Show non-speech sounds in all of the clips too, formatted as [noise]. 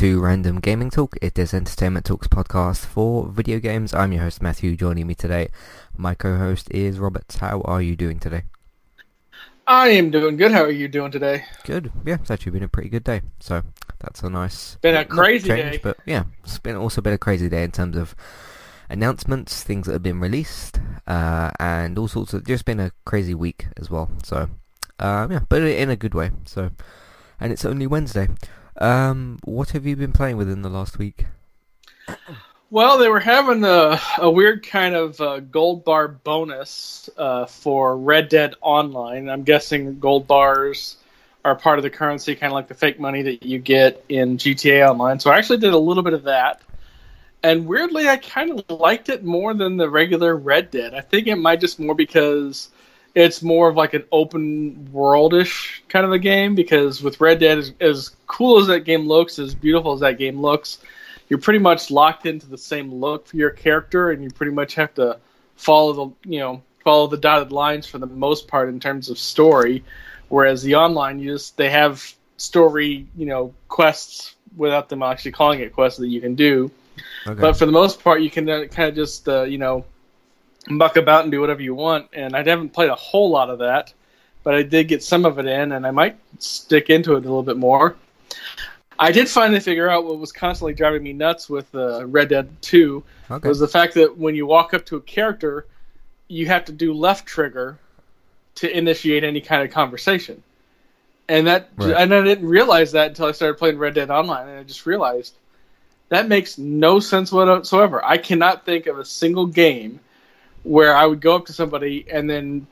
To Random Gaming Talk. It is Entertainment Talks podcast for video games. I'm your host Matthew. Joining me today, my co-host is Robert. How are you doing today? I am doing good. How are you doing today? Good. Yeah, it's actually been a pretty good day. So that's a nice. Been a crazy change, day. but yeah, it's been also been a crazy day in terms of announcements, things that have been released, uh, and all sorts of. Just been a crazy week as well. So uh, yeah, but in a good way. So, and it's only Wednesday. Um, what have you been playing within the last week? Well, they were having a, a weird kind of uh, gold bar bonus uh, for Red Dead Online. I'm guessing gold bars are part of the currency, kind of like the fake money that you get in GTA Online. So I actually did a little bit of that. And weirdly, I kind of liked it more than the regular Red Dead. I think it might just more because it's more of like an open worldish kind of a game because with Red Dead, as, as cool as that game looks, as beautiful as that game looks, you're pretty much locked into the same look for your character, and you pretty much have to follow the you know follow the dotted lines for the most part in terms of story. Whereas the online, you just they have story you know quests without them actually calling it quests that you can do. Okay. But for the most part, you can uh, kind of just uh, you know muck about and do whatever you want. And I haven't played a whole lot of that, but I did get some of it in, and I might stick into it a little bit more. I did finally figure out what was constantly driving me nuts with uh, Red Dead 2 okay. was the fact that when you walk up to a character, you have to do left trigger to initiate any kind of conversation. And that Right. and I didn't realize that until I started playing Red Dead Online, and I just realized that makes no sense whatsoever. I cannot think of a single game where I would go up to somebody and then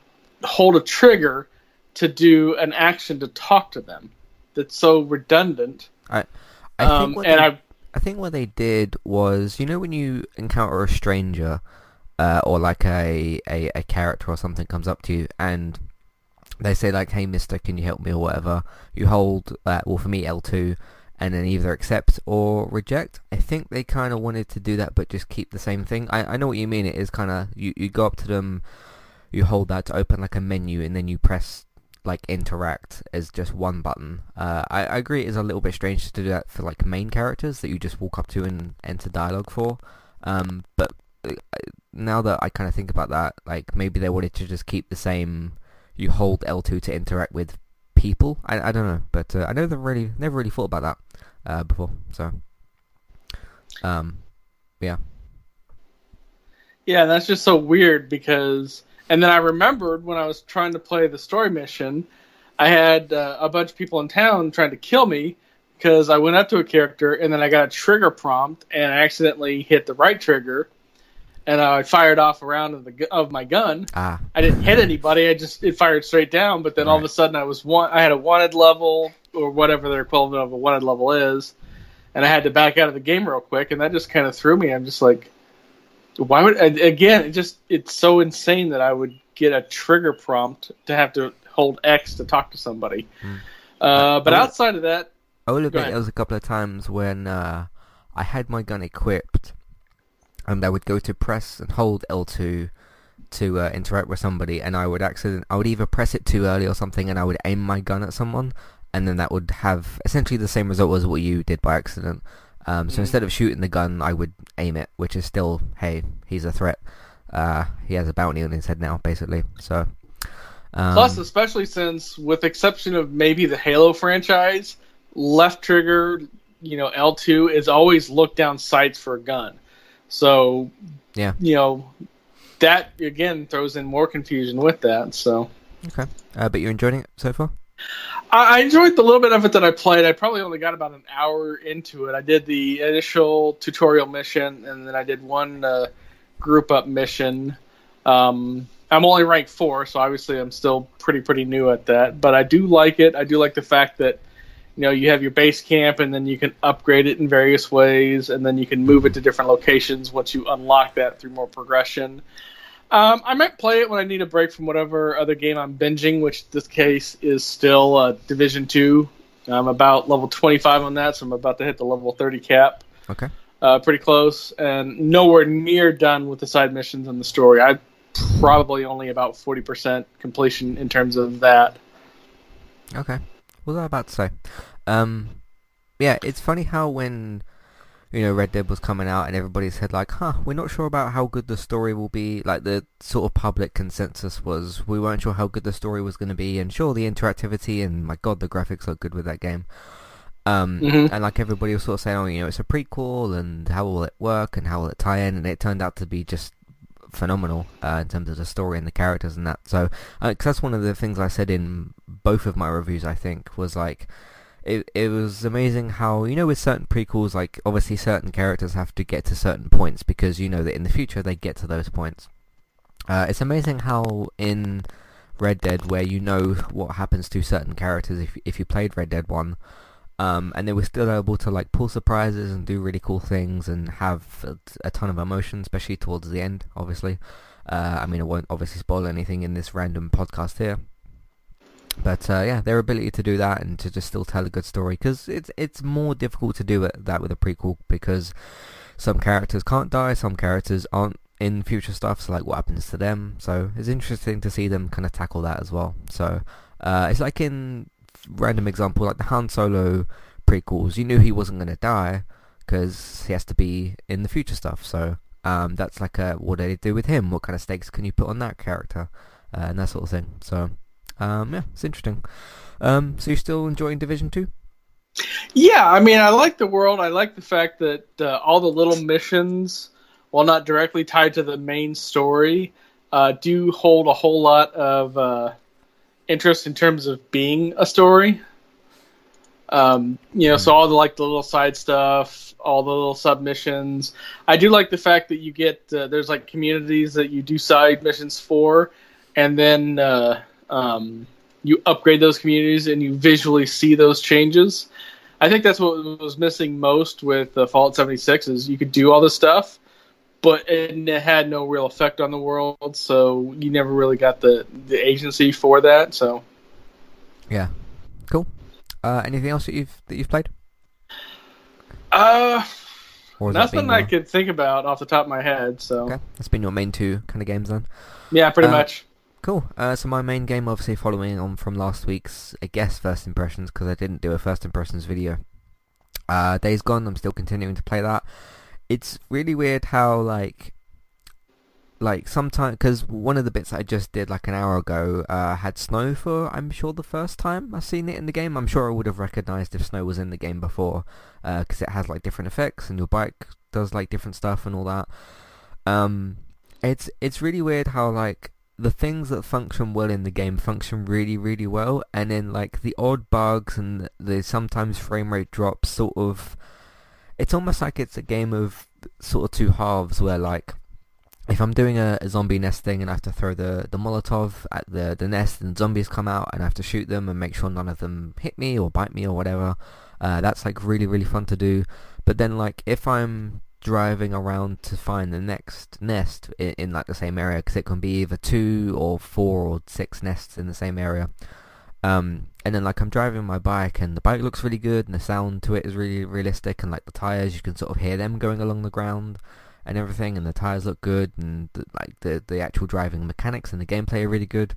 hold a trigger to do an action to talk to them. That's so redundant. I Um, think what and they, I I think what they did was, you know, when you encounter a stranger, uh, or like a, a a character or something comes up to you and they say like, "Hey, Mister, can you help me?" or whatever. You hold, uh, well, for me, L two, and then either accept or reject. I think they kind of wanted to do that, but just keep the same thing. I I know what you mean. It is kind of you you go up to them, you hold that to open like a menu, and then you press like interact as just one button. Uh, I, I agree it is a little bit strange to do that for like main characters that you just walk up to and enter dialogue for. Um, but uh, now that I kind of think about that, like maybe they wanted to just keep the same. You hold L2 to interact with people. I, I don't know, but uh, I never really never really thought about that uh, before. So, um, yeah, Yeah, that's just so weird because. And then I remembered when I was trying to play the story mission, I had uh, a bunch of people in town trying to kill me because I went up to a character and then I got a trigger prompt and I accidentally hit the right trigger and I fired off a round of the of my gun. ah, I didn't hit anybody. I just it fired straight down. But then all of a sudden I was one. I had a wanted level or whatever their equivalent of a wanted level is, and I had to back out of the game real quick. And that just kind of threw me. I'm just like, why would again? It just it's so insane that I would get a trigger prompt to have to hold X to talk to somebody. Hmm. Uh, but Oh. outside of that, I will admit there was a couple of times when uh, I had my gun equipped, and I would go to press and hold L2 to uh, interact with somebody, and I would accident I would either press it too early or something, and I would aim my gun at someone, and then that would have essentially the same result as what you did by accident. Um, so Mhm. instead of shooting the gun, I would aim it, which is still, hey, he's a threat. Uh, he has a bounty on his head now, basically. So. Um, Plus, especially since, with exception of maybe the Halo franchise, left trigger, you know, L2 is always look down sights for a gun. So, Yeah. you know, that again throws in more confusion with that. So, okay, uh, but you're enjoying it so far? I, I enjoyed the little bit of it that I played. I probably only got about an hour into it. I did the initial tutorial mission, and then I did one uh, group up mission. Um, I'm only ranked four, so obviously I'm still pretty pretty new at that. But I do like it. I do like the fact that you know you have your base camp, and then you can upgrade it in various ways, and then you can move it to different locations once you unlock that through more progression. Um, I might play it when I need a break from whatever other game I'm binging, which this case is still uh, Division Two. I'm about level 25 on that, so I'm about to hit the level 30 cap. Okay. Uh, pretty close, and nowhere near done with the side missions and the story. I probably only about 40% completion in terms of that. Okay. What was I about to say? Um, yeah, it's funny how when you know Red Dead was coming out and everybody said like, huh, we're not sure about how good the story will be. Like the sort of public consensus was we weren't sure how good the story was going to be, and sure the interactivity and my god the graphics look good with that game. Um, Mhm. and like everybody was sort of saying, oh, you know, it's a prequel, and how will it work, and how will it tie in? And it turned out to be just phenomenal uh, in terms of the story and the characters and that. So, because that's one of the things I said in both of my reviews, I think, was like, it it was amazing how you know with certain prequels, like obviously certain characters have to get to certain points because you know that in the future they get to those points. Uh, it's amazing how in Red Dead, where you know what happens to certain characters if if you played Red Dead One, um, and they were still able to like pull surprises and do really cool things and have a, a ton of emotion, especially towards the end. Obviously, uh, I mean I won't obviously spoil anything in this random podcast here. But uh, yeah, their ability to do that and to just still tell a good story because it's it's more difficult to do it, that with a prequel because some characters can't die, some characters aren't in future stuff, so like what happens to them. So it's interesting to see them kind of tackle that as well. So uh, it's like in random example, like the Han Solo prequels, you knew he wasn't going to die because he has to be in the future stuff. So um, that's like a what do they do with him? What kind of stakes can you put on that character uh, and that sort of thing. So um, yeah, it's interesting. Um, so you're still enjoying Division Two? Yeah, I mean, I like the world. I like the fact that uh, all the little missions, while not directly tied to the main story, uh, do hold a whole lot of uh, interest in terms of being a story. Um, you know, so all the like the little side stuff, all the little submissions. I do like the fact that you get uh, there's like communities that you do side missions for, and then uh, um, you upgrade those communities and you visually see those changes. I think that's what was missing most with uh, Fallout 76 is you could do all this stuff, but it had no real effect on the world, so you never really got the the agency for that. So Yeah, cool. Uh, anything else that you've that you've played? uh, Or has that nothing I could think about off the top of my head. So Okay, that's been your main two kind of games then. yeah, pretty Uh, much. Cool. Uh, so my main game, obviously following on from last week's, I guess, first impressions, because I didn't do a first impressions video. Uh, Days Gone. I'm still continuing to play that. It's really weird how like, like sometimes because one of the bits I just did like an hour ago uh, had snow for I'm sure the first time I've seen it in the game. I'm sure I would have recognized if snow was in the game before, because it has like different effects and your bike does like different stuff and all that. Um, it's it's really weird how like the things that function well in the game function really really well and then like the odd bugs and the sometimes frame rate drops sort of it's almost like it's a game of sort of two halves where like if I'm doing a, a zombie nest thing and I have to throw the, the Molotov at the, the nest and zombies come out and I have to shoot them and make sure none of them hit me or bite me or whatever, uh, that's like really really fun to do. But then like if I'm driving around to find the next nest in, in like the same area because it can be either two or four or six nests in the same area. Um, and then like I'm driving my bike and the bike looks really good and the sound to it is really realistic and like the tires you can sort of hear them going along the ground and everything and the tires look good and the, like the the actual driving mechanics and the gameplay are really good.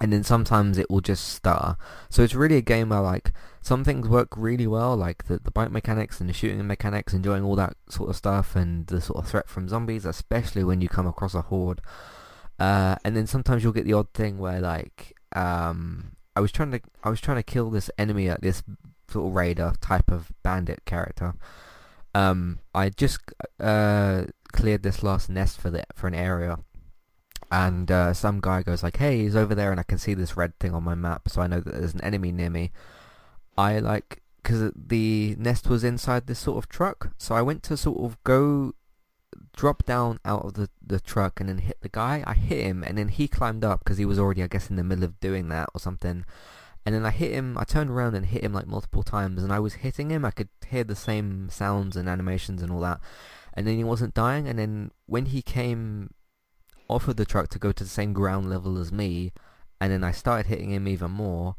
And then sometimes it will just stutter. So it's really a game where like some things work really well, like the, the bike mechanics and the shooting mechanics, enjoying all that sort of stuff, and the sort of threat from zombies, especially when you come across a horde. Uh, and then sometimes you'll get the odd thing where like um, I was trying to I was trying to kill this enemy at this sort of raider type of bandit character. Um, I just uh, cleared this last nest for the for an area, and uh, some guy goes like, "Hey, he's over there," and I can see this red thing on my map, so I know that there's an enemy near me. I like because the nest was inside this sort of truck, so I went to sort of go drop down out of the, the truck and then hit the guy. I hit him and then he climbed up because he was already, I guess, in the middle of doing that or something. And then I hit him, I turned around and hit him like multiple times and I was hitting him, I could hear the same sounds and animations and all that. And then he wasn't dying and then when he came off of the truck to go to the same ground level as me and then I started hitting him even more,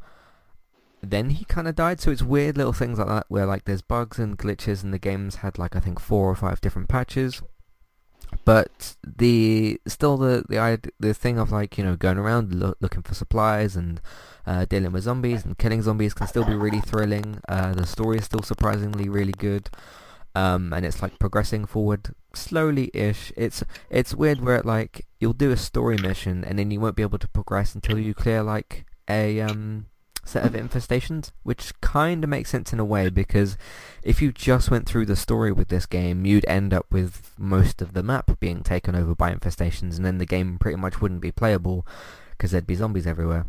then he kind of died. So it's weird little things like that where like there's bugs and glitches and the game's had like I think four or five different patches. But the still the the the thing of like you know going around loo- looking for supplies and uh, dealing with zombies and killing zombies can still be really thrilling. Uh, the story is still surprisingly really good. Um, and it's like progressing forward slowly-ish. It's it's weird where it, like you'll do a story mission and then you won't be able to progress until you clear like a um set of infestations, which kind of makes sense in a way because if you just went through the story with this game, you'd end up with most of the map being taken over by infestations, and then the game pretty much wouldn't be playable because there'd be zombies everywhere.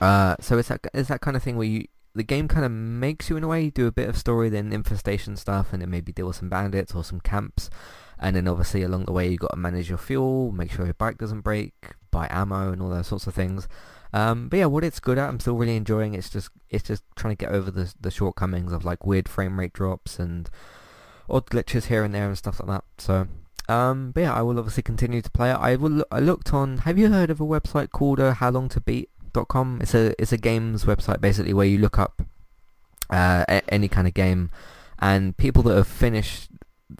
Uh, so it's that it's that kind of thing where you the game kind of makes you in a way do a bit of story, then infestation stuff, and then maybe deal with some bandits or some camps, and then obviously along the way you've got to manage your fuel, make sure your bike doesn't break, buy ammo, and all those sorts of things. Um, but yeah, what it's good at, I'm still really enjoying. It's just it's just trying to get over the the shortcomings of like weird frame rate drops and odd glitches here and there and stuff like that. So. Um, but yeah, I will obviously continue to play it. I will. I looked on. Have you heard of a website called uh, How Long to Beat? com. It's a it's a games website basically where you look up uh, a- any kind of game, and people that have finished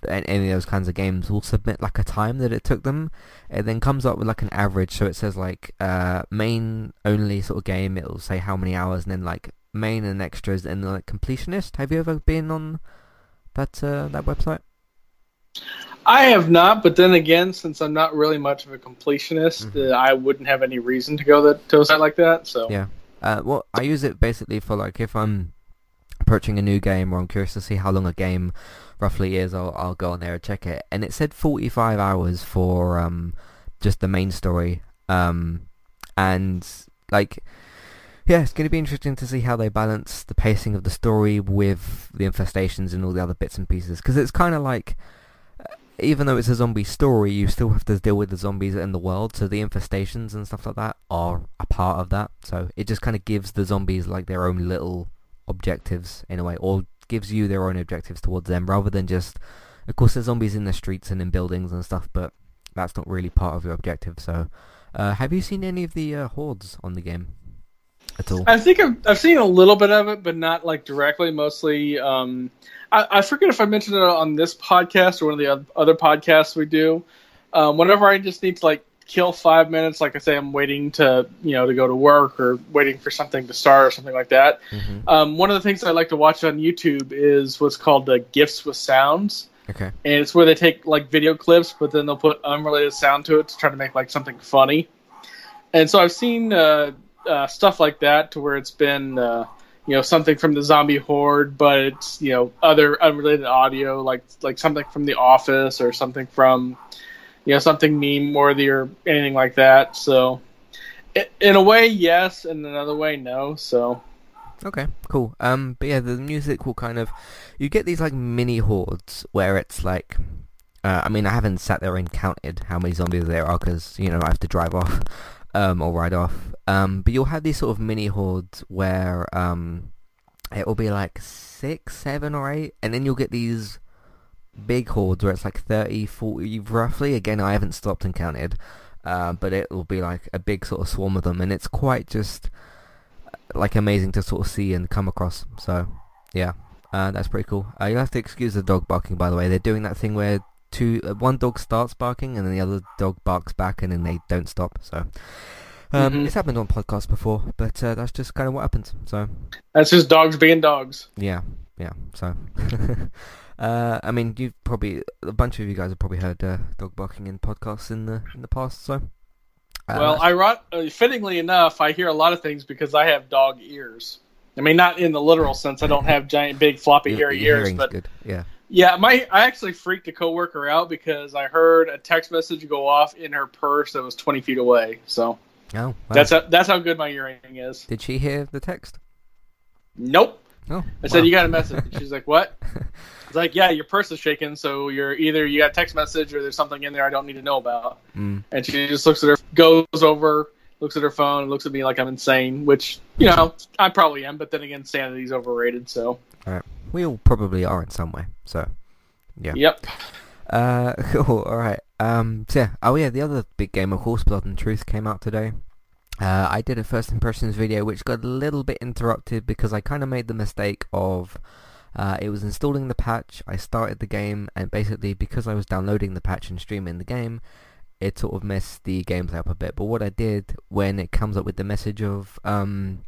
any of those kinds of games will submit like a time that it took them. It then comes up with like an average, so it says like uh, main only sort of game. It'll say how many hours, and then like main and extras, and like completionist. Have you ever been on that uh, that website? I have not, but then again, since I'm not really much of a completionist, Mhm. uh, I wouldn't have any reason to go that, to a site like that. So Yeah. Uh, well, I use it basically for like if I'm approaching a new game or I'm curious to see how long a game roughly is, I'll I'll go on there and check it. And it said 45 hours for um just the main story. Um and like yeah, it's going to be interesting to see how they balance the pacing of the story with the infestations and all the other bits and pieces because it's kind of like uh, even though it's a zombie story, you still have to deal with the zombies in the world, so the infestations and stuff like that are a part of that. So it just kind of gives the zombies like their own little objectives in a way, or gives you their own objectives towards them, rather than just, of course, there's zombies in the streets and in buildings and stuff, but that's not really part of your objective. So, uh, have you seen any of the uh, hordes on the game at all? I think I've, I've seen a little bit of it, but not like directly. Mostly, um, I, I forget if I mentioned it on this podcast or one of the other podcasts we do. Um, whenever I just need to like kill five minutes, like I say, I'm waiting to you know to go to work or waiting for something to start or something like that. hmm Um, one of the things I like to watch on YouTube is what's called the gifs with sounds. Okay. and it's where they take like video clips, but then they'll put unrelated sound to it to try to make like something funny. And so I've seen uh, uh, stuff like that to where it's been uh, you know something from the zombie horde, but it's you know other unrelated audio like like something from The Office or something from you know something meme worthy or anything like that. So in a way, yes, in another way, no. So Okay, cool. Um, but yeah, the music will kind of, you get these like mini hordes where it's like, uh, I mean, I haven't sat there and counted how many zombies there are because you know I have to drive off, [laughs] um, or ride off. Um, but you'll have these sort of mini hordes where um, it will be like six, seven, or eight, and then you'll get these big hordes where it's like 30, 40 roughly. Again, I haven't stopped and counted, uh, but it will be like a big sort of swarm of them, and it's quite just like amazing to sort of see and come across. So yeah, uh, that's pretty cool. Uh, you'll have to excuse the dog barking, by the way. They're doing that thing where two uh, one dog starts barking and then the other dog barks back and then they don't stop. So um, Mhm. it's happened on podcasts before, but uh, that's just kind of what happens. So that's just dogs being dogs. yeah, yeah. So. [laughs] Uh, I mean, you've probably a bunch of you guys have probably heard uh, dog barking in podcasts in the in the past. So, uh, Well, iron- uh, fittingly enough, I hear a lot of things because I have dog ears. I mean, not in the literal sense. I don't have giant, big, floppy, hairy ears, but good. Yeah. yeah, my I actually freaked a coworker out because I heard a text message go off in her purse that was twenty feet away. So Oh, wow. that's how, that's how good my earring is. Did she hear the text? Nope. Oh, I said you got a message. She's like, "What?" [laughs] It's like, "Yeah, your purse is shaking, so you're either you got a text message or there's something in there I don't need to know about." Mm. And she just looks at her, goes over, looks at her phone, and looks at me like I'm insane. Which you know I probably am, but then again, sanity's overrated. So We all probably are in some way. So, yeah. yep. Uh, [laughs] cool. All right. Um. So yeah. Oh yeah. The other big game, of course, Blood and Truth, came out today. Uh, I did a first impressions video, which got a little bit interrupted because I kind of made the mistake of Uh, it was installing the patch, I started the game, and basically because I was downloading the patch and streaming the game, it sort of messed the gameplay up a bit. But what I did when it comes up with the message of um,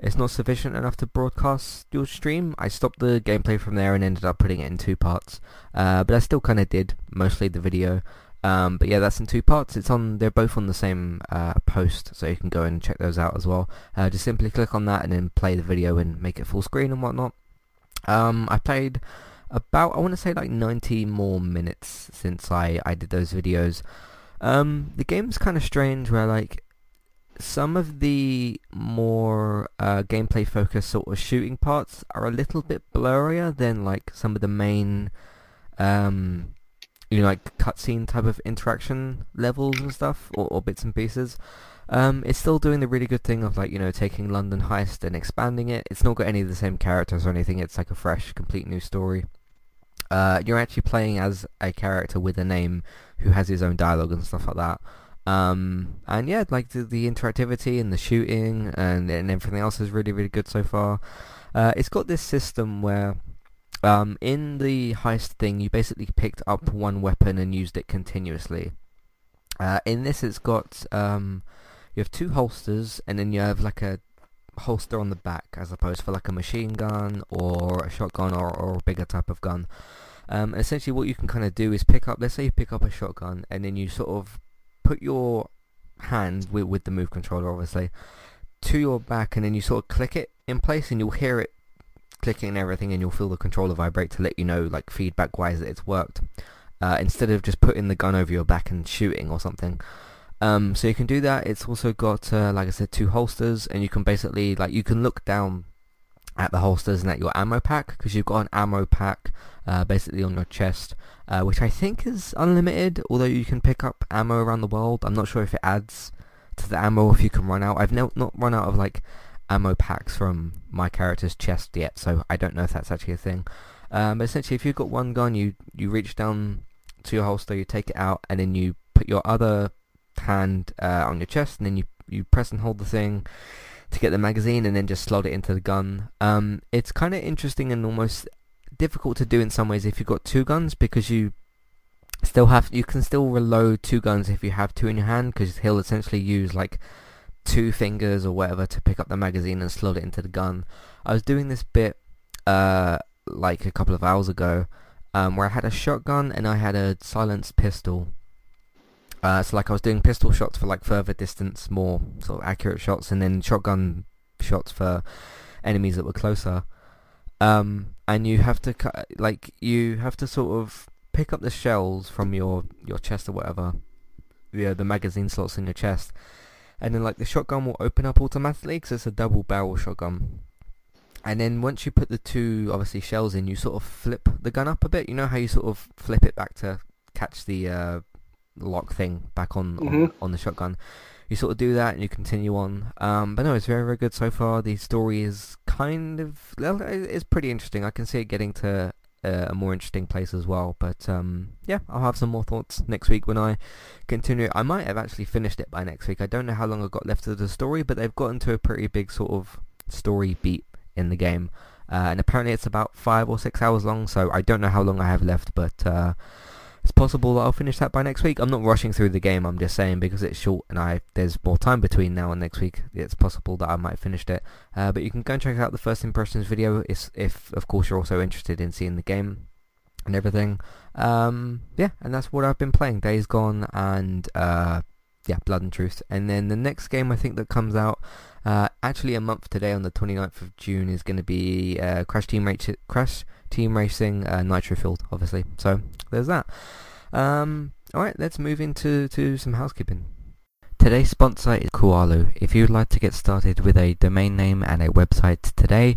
it's not sufficient enough to broadcast your stream, I stopped the gameplay from there and ended up putting it in two parts. Uh, but I still kind of did mostly the video. Um, but yeah, that's in two parts. It's on. They're both on the same uh, post, so you can go and check those out as well. Uh, just simply click on that and then play the video and make it full screen and whatnot. Um, I played about I want to say like 90 more minutes since I I did those videos. Um, the game's kind of strange where like some of the more uh, gameplay focused sort of shooting parts are a little bit blurrier than like some of the main um, you know like cutscene type of interaction levels and stuff or, or bits and pieces. Um, it's still doing the really good thing of like you know taking London Heist and expanding it. It's not got any of the same characters or anything. It's like a fresh, complete new story. Uh, you're actually playing as a character with a name who has his own dialogue and stuff like that. Um, and yeah, like the, the interactivity and the shooting and, and everything else is really, really good so far. Uh, it's got this system where um, in the heist thing, you basically picked up one weapon and used it continuously. Uh, in this, it's got um, you have two holsters, and then you have like a holster on the back, as opposed for like a machine gun or a shotgun or, or a bigger type of gun. Um, essentially, what you can kind of do is pick up. Let's say you pick up a shotgun, and then you sort of put your hand with, with the move controller, obviously, to your back, and then you sort of click it in place, and you'll hear it clicking and everything, and you'll feel the controller vibrate to let you know, like feedback-wise, that it's worked. Uh, instead of just putting the gun over your back and shooting or something. Um, so you can do that. It's also got, uh, like I said, two holsters, and you can basically, like, you can look down at the holsters and at your ammo pack, because you've got an ammo pack uh, basically on your chest, uh, which I think is unlimited, although you can pick up ammo around the world. I'm not sure if it adds to the ammo if you can run out. I've no, not run out of, like, ammo packs from my character's chest yet, so I don't know if that's actually a thing. Um, but essentially, if you've got one gun, you, you reach down to your holster, you take it out, and then you put your other hand uh, on your chest, and then you you press and hold the thing to get the magazine, and then just slot it into the gun. Um, it's kind of interesting and almost difficult to do in some ways if you've got two guns because you still have you can still reload two guns if you have two in your hand because he'll essentially use like two fingers or whatever to pick up the magazine and slot it into the gun. I was doing this bit uh, like a couple of hours ago um, where I had a shotgun and I had a silenced pistol. Uh, so like I was doing pistol shots for like further distance, more sort of accurate shots, and then shotgun shots for enemies that were closer. Um, and you have to cut, like you have to sort of pick up the shells from your your chest or whatever, yeah, the magazine slots in your chest, and then like the shotgun will open up automatically because it's a double barrel shotgun. And then once you put the two obviously shells in, you sort of flip the gun up a bit. You know how you sort of flip it back to catch the uh, lock thing back on, Mhm. on on the shotgun. You sort of do that and you continue on. Um, but no, it's very very good so far. The story is kind of it's pretty interesting. I can see it getting to uh, a more interesting place as well. But um, yeah, I'll have some more thoughts next week when I continue. I might have actually finished it by next week. I don't know how long I've got left of the story, but they've gotten to a pretty big sort of story beat in the game. Uh, and apparently it's about five or six hours long, so I don't know how long I have left, but uh, it's possible that I'll finish that by next week. I'm not rushing through the game, I'm just saying because it's short and I there's more time between now and next week, it's possible that I might have finished it. Uh, but you can go and check out the first impressions video if, if of course you're also interested in seeing the game and everything. Um, yeah, and that's what I've been playing. Days Gone and uh, yeah, Blood and Truth. And then the next game I think that comes out uh, actually a month today on the 29th of June is going to be uh, Crash Team Race Crash Team Racing uh, Nitro-Fueled, obviously. So there's that. Um, all right, let's move into to some housekeeping. Today's sponsor is Kualo. If you'd like to get started with a domain name and a website today,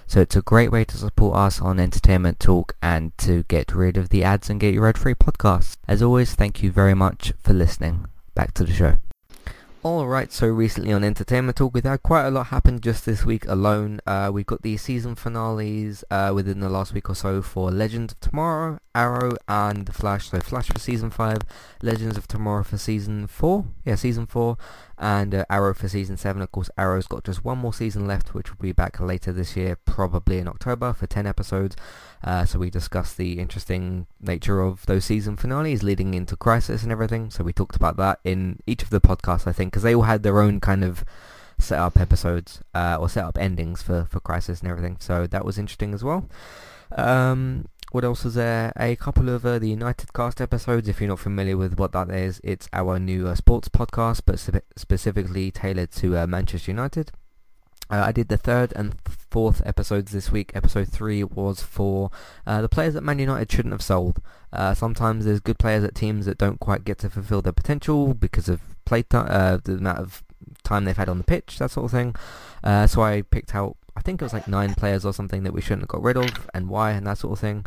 So it's a great way to support us on Entertainment Talk and to get rid of the ads and get your ad-free podcasts. As always, thank you very much for listening. Back to the show. Alright, so recently on Entertainment Talk, we've had quite a lot happen just this week alone. Uh, we've got the season finales uh, within the last week or so for Legends of Tomorrow, Arrow, and Flash. So Flash for season 5, Legends of Tomorrow for season 4, yeah, season 4, and uh, Arrow for season 7. Of course, Arrow's got just one more season left, which will be back later this year, probably in October, for 10 episodes. Uh, so we discussed the interesting nature of those season finales leading into Crisis and everything. So we talked about that in each of the podcasts, I think, because they all had their own kind of set up episodes uh, or set up endings for, for Crisis and everything. So that was interesting as well. Um, what else is there? A couple of uh, the United Cast episodes. If you're not familiar with what that is, it's our new uh, sports podcast, but spe- specifically tailored to uh, Manchester United. Uh, I did the third and fourth episodes this week. Episode three was for uh, the players that Man United shouldn't have sold. Uh, sometimes there's good players at teams that don't quite get to fulfil their potential because of play time, the amount of time they've had on the pitch, that sort of thing. so I picked out I think it was like nine players or something that we shouldn't have got rid of and why and that sort of thing.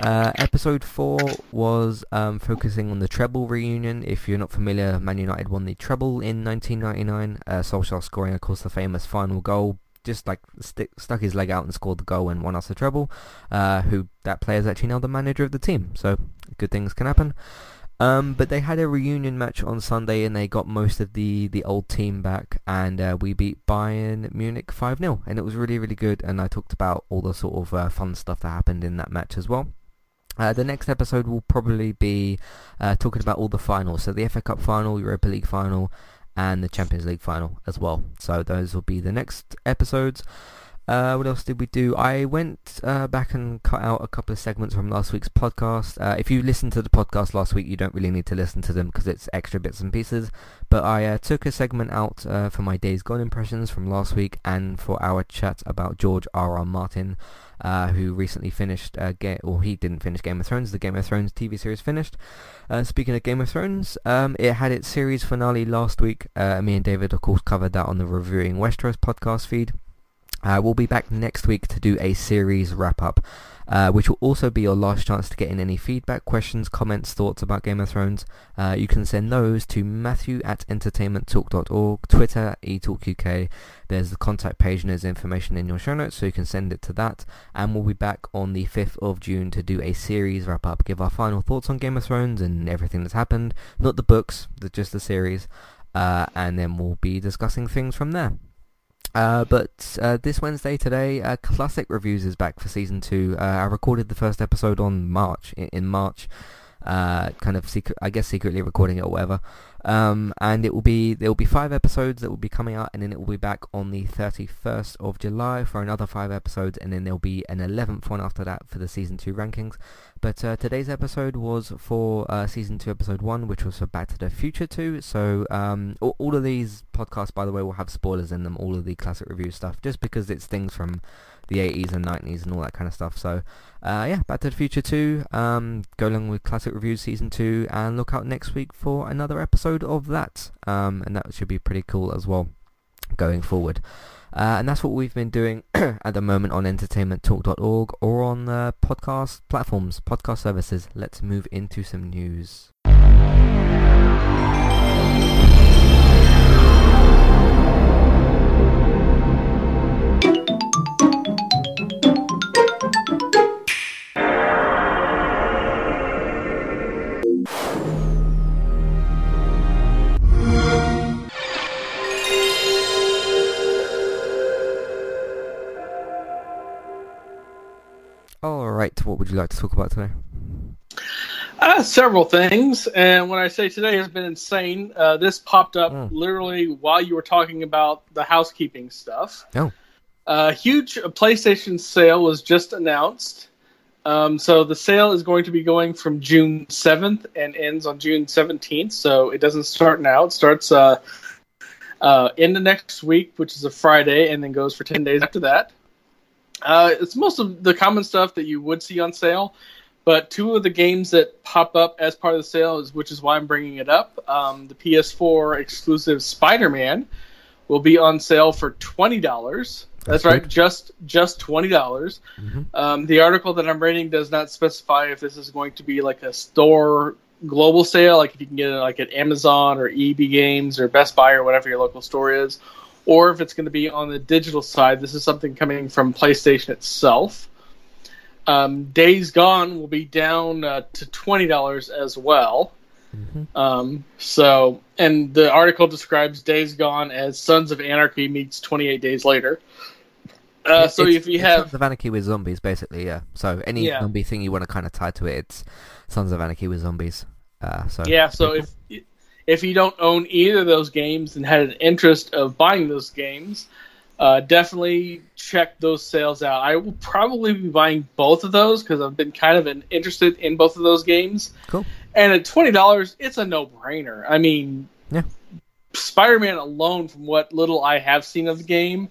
Uh, episode 4 was um, focusing on the treble reunion. If you're not familiar, Man United won the treble in 1999. Uh, Solskjaer scoring, of course, the famous final goal. Just like stick, stuck his leg out and scored the goal and won us the treble. Uh, who that player is actually now the manager of the team. So good things can happen. Um, but they had a reunion match on Sunday and they got most of the, the old team back and uh, we beat Bayern Munich 5-0 and it was really really good and I talked about all the sort of uh, fun stuff that happened in that match as well. Uh, the next episode will probably be uh, talking about all the finals, so the FA Cup final, Europa League final and the Champions League final as well. So those will be the next episodes. Uh, what else did we do? I went uh, back and cut out a couple of segments from last week's podcast. Uh, if you listened to the podcast last week, you don't really need to listen to them because it's extra bits and pieces. But I uh, took a segment out uh, for my Days Gone impressions from last week and for our chat about George R. R. Martin, uh, who recently finished, Ga- or he didn't finish Game of Thrones. The Game of Thrones TV series finished. speaking of Game of Thrones, um, it had its series finale last week. me and David, of course, covered that on the Reviewing Westeros podcast feed. Uh, we'll be back next week to do a series wrap-up, uh, which will also be your last chance to get in any feedback, questions, comments, thoughts about Game of Thrones. Uh, you can send those to matthew at entertainmenttalk.org, Twitter, eTalkUK. There's the contact page and there's information in your show notes, so you can send it to that. And we'll be back on the 5th of June to do a series wrap-up, give our final thoughts on Game of Thrones and everything that's happened. Not the books, just the series. Uh, and then we'll be discussing things from there. Uh, but uh, this Wednesday today, uh, Classic Reviews is back for season two. Uh, I recorded the first episode on March in, in March, uh, kind of secret, I guess secretly recording it or whatever. Um, and it will be there will be five episodes that will be coming out, and then it will be back on the 31st of July for another five episodes, and then there'll be an 11th one after that for the season two rankings. But uh, today's episode was for uh, season two, episode one, which was for Back to the Future two. So um, all, all, of these podcasts, by the way, will have spoilers in them. All of the classic review stuff, just because it's things from the 80s and 90s and all that kind of stuff. So uh, yeah, Back to the Future 2, um, go along with Classic Reviews Season 2 and look out next week for another episode of that. Um, and that should be pretty cool as well going forward. Uh, and that's what we've been doing [clears throat] at the moment on entertainmenttalk.org or on uh, podcast platforms, podcast services. Let's move into some news. Right, what would you like to talk about today? Uh, several things, and when I say today has been insane, uh, this popped up mm. literally while you were talking about the housekeeping stuff. Oh. A huge PlayStation sale was just announced. Um, so the sale is going to be going from June 7th and ends on June 17th. So it doesn't start now. It starts uh, uh, in the next week, which is a Friday, and then goes for 10 days after that. Uh, it's most of the common stuff that you would see on sale, but two of the games that pop up as part of the sale, is, which is why I'm bringing it up, um, the PS4 exclusive Spider-Man will be on sale for twenty dollars. That's, That's right, good. just just twenty dollars. Mhm. Um, the article that I'm reading does not specify if this is going to be like a store global sale, like if you can get it like at Amazon or EB Games or Best Buy or whatever your local store is, or if it's going to be on the digital side. This is something coming from PlayStation itself. Um, Days Gone will be down uh, to twenty dollars as well. Mhm. Um, so, and the article describes Days Gone as Sons of Anarchy meets 28 Days Later. Uh, so It's- if you have Sons of Anarchy with zombies, basically, yeah. So any Yeah. zombie thing you want to kind of tie to it, it's Sons of Anarchy with zombies. Uh, so Yeah, so if if you don't own either of those games and had an interest of buying those games, uh, definitely check those sales out. I will probably be buying both of those because I've been kind of an, interested in both of those games. Cool. And at twenty dollars, it's a no brainer. I mean, Yeah. Spider-Man alone, from what little I have seen of the game,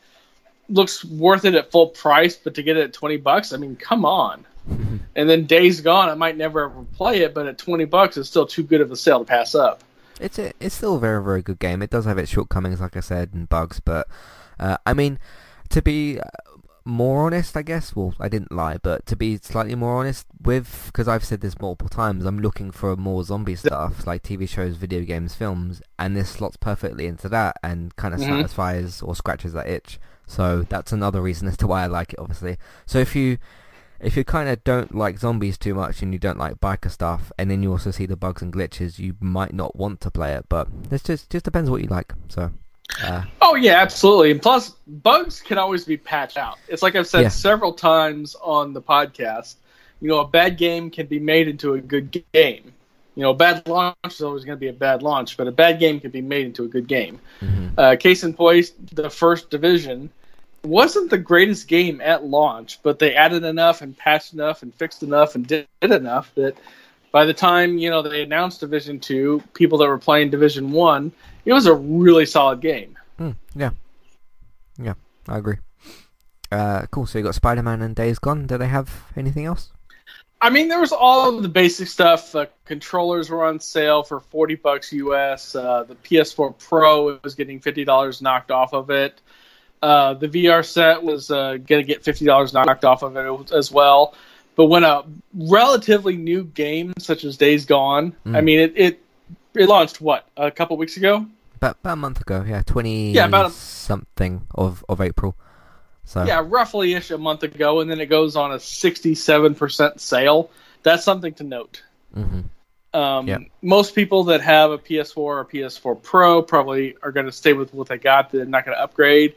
looks worth it at full price. But to get it at twenty bucks, I mean, come on. [laughs] And then Days Gone, I might never ever play it, but at twenty bucks, it's still too good of a sale to pass up. It's a, it's still a very very good game. It does have its shortcomings, like I said, and bugs. But uh, I mean, to be uh, more honest, I guess. Well, I didn't lie, but to be slightly more honest with, because I've said this multiple times, I'm looking for more zombie stuff, like TV shows, video games, films, and this slots perfectly into that and kind of Mhm. satisfies or scratches that itch. So that's another reason as to why I like it, obviously. So if you if you kind of don't like zombies too much and you don't like biker stuff, and then you also see the bugs and glitches, you might not want to play it. But it just just depends what you like. So, uh, Oh yeah, absolutely. And plus, bugs can always be patched out. It's like I've said Yeah. several times on the podcast. You know, a bad game can be made into a good game. You know, a bad launch is always going to be a bad launch, but a bad game can be made into a good game. mhm. Uh, case in point, the first division wasn't the greatest game at launch, but they added enough and patched enough and fixed enough and did enough that by the time you know they announced Division Two, people that were playing Division One, it was a really solid game. Mm, yeah, yeah, I agree. Uh, cool. So you got Spider-Man and Days Gone. Do they have anything else? I mean, there was all of the basic stuff. Uh, controllers were on sale for forty bucks US. Uh, the PS4 Pro was getting fifty dollars knocked off of it. Uh, the VR set was uh, going to get fifty dollars knocked off of it as well. But when a relatively new game such as Days Gone, I Mm. mean, it, it it launched what a couple weeks ago. About, about a month ago, yeah, twenty Yeah, about a- something of of April. So Yeah, roughly ish a month ago, and then it goes on a sixty-seven percent sale. That's something to note. hmm Um, Yeah. Most people that have a PS4 or PS4 Pro probably are going to stay with what they got. They're not going to upgrade.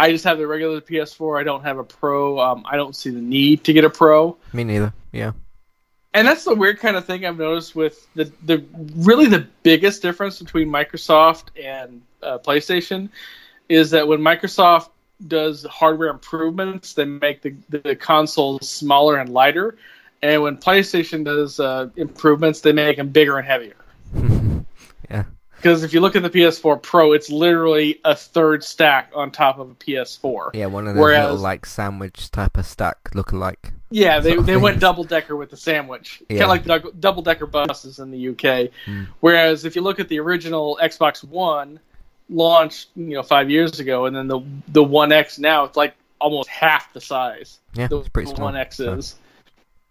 I just have the regular PS4. I don't have a Pro. Um, I don't see the need to get a Pro. me neither. Yeah. And that's the weird kind of thing I've noticed with the the really the biggest difference between Microsoft and uh, PlayStation is that when Microsoft does hardware improvements, they make the the consoles smaller and lighter, and when PlayStation does uh, improvements, they make them bigger and heavier. [laughs] yeah. Because if you look at the PS4 Pro, it's literally a third stack on top of a PS4. Yeah, one of those Whereas- little like sandwich type of stack look alike. Yeah, they, they went [laughs] double decker with the sandwich, Yeah. kind of like double decker buses in the UK. Mm. Whereas if you look at the original Xbox One, launched you know five years ago, and then the the One X now, it's like almost half the size. Yeah, the it's pretty small. One X so,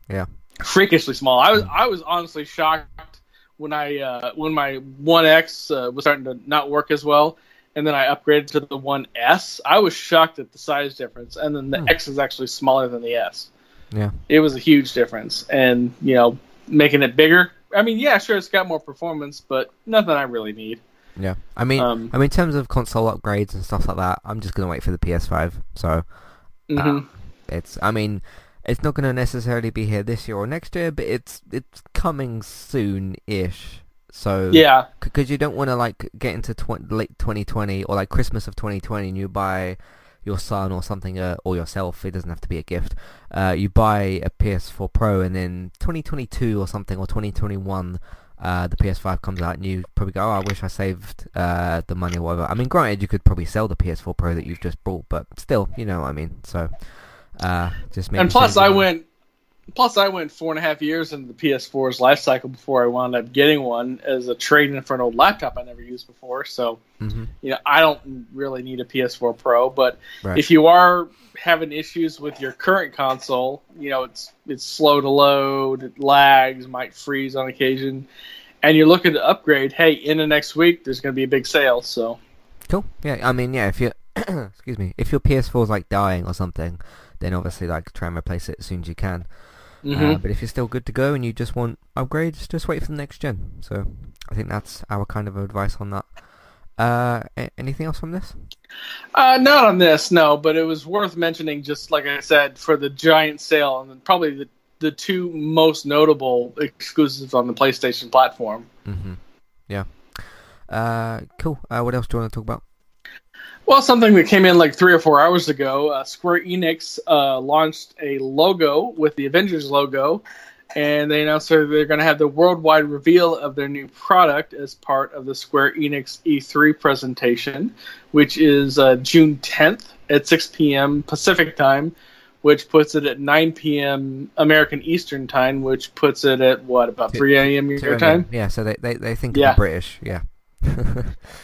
yeah. freakishly small. I was I was honestly shocked when I uh, when my One X uh, was starting to not work as well, and then I upgraded to the One S. I was shocked at the size difference, and then the Hmm. X is actually smaller than the S. Yeah. It was a huge difference, and you know, making it bigger. I mean, yeah, sure, it's got more performance, but nothing I really need. Yeah, I mean, Um, I mean, in terms of console upgrades and stuff like that, I'm just gonna wait for the PS5. So hmm it's, I mean, it's not gonna necessarily be here this year or next year, but it's it's coming soon-ish. So yeah, because you don't want to like get into tw- late 2020 or like Christmas of 2020 and you buy your son or something, uh, or yourself. It doesn't have to be a gift. Uh, you buy a PS4 Pro, and then 2022 or something, or 2021, uh, the PS5 comes out, and you probably go, "Oh, I wish I saved uh, the money or whatever." I mean, granted, you could probably sell the PS4 Pro that you've just bought, but still, you know what I mean. So, uh, just And plus, I went. Plus, I went four and a half years into the PS4's life cycle before I wound up getting one as a trade-in for an old laptop I never used before. So, Mhm. you know, I don't really need a PS4 Pro. But Right. if you are having issues with your current console, you know, it's it's slow to load, it lags, might freeze on occasion, and you're looking to upgrade. Hey, in the next week, there's going to be a big sale. So, Cool. Yeah, I mean, yeah, if you [coughs] excuse me, if your PS4 is like dying or something, then obviously like try and replace it as soon as you can. Uh, mhm. but if you're still good to go and you just want upgrades, just wait for the next gen. So I think that's our kind of advice on that. Uh, a- anything else from this? Uh, not on this, no, but it was worth mentioning, just like I said, for the giant sale, and probably the, the two most notable exclusives on the PlayStation platform. Mm-hmm. Yeah. Uh, cool. Uh, what else do you want to talk about? Well, something that came in like three or four hours ago, uh, Square Enix uh, launched a logo with the Avengers logo, and they announced that they're going to have the worldwide reveal of their new product as part of the Square Enix E3 presentation, which is uh, June 10th at 6 p.m. Pacific time, which puts it at 9 p.m. American Eastern time, which puts it at what about 3 a.m. your time? Yeah. So they they they think Yeah. British. Yeah.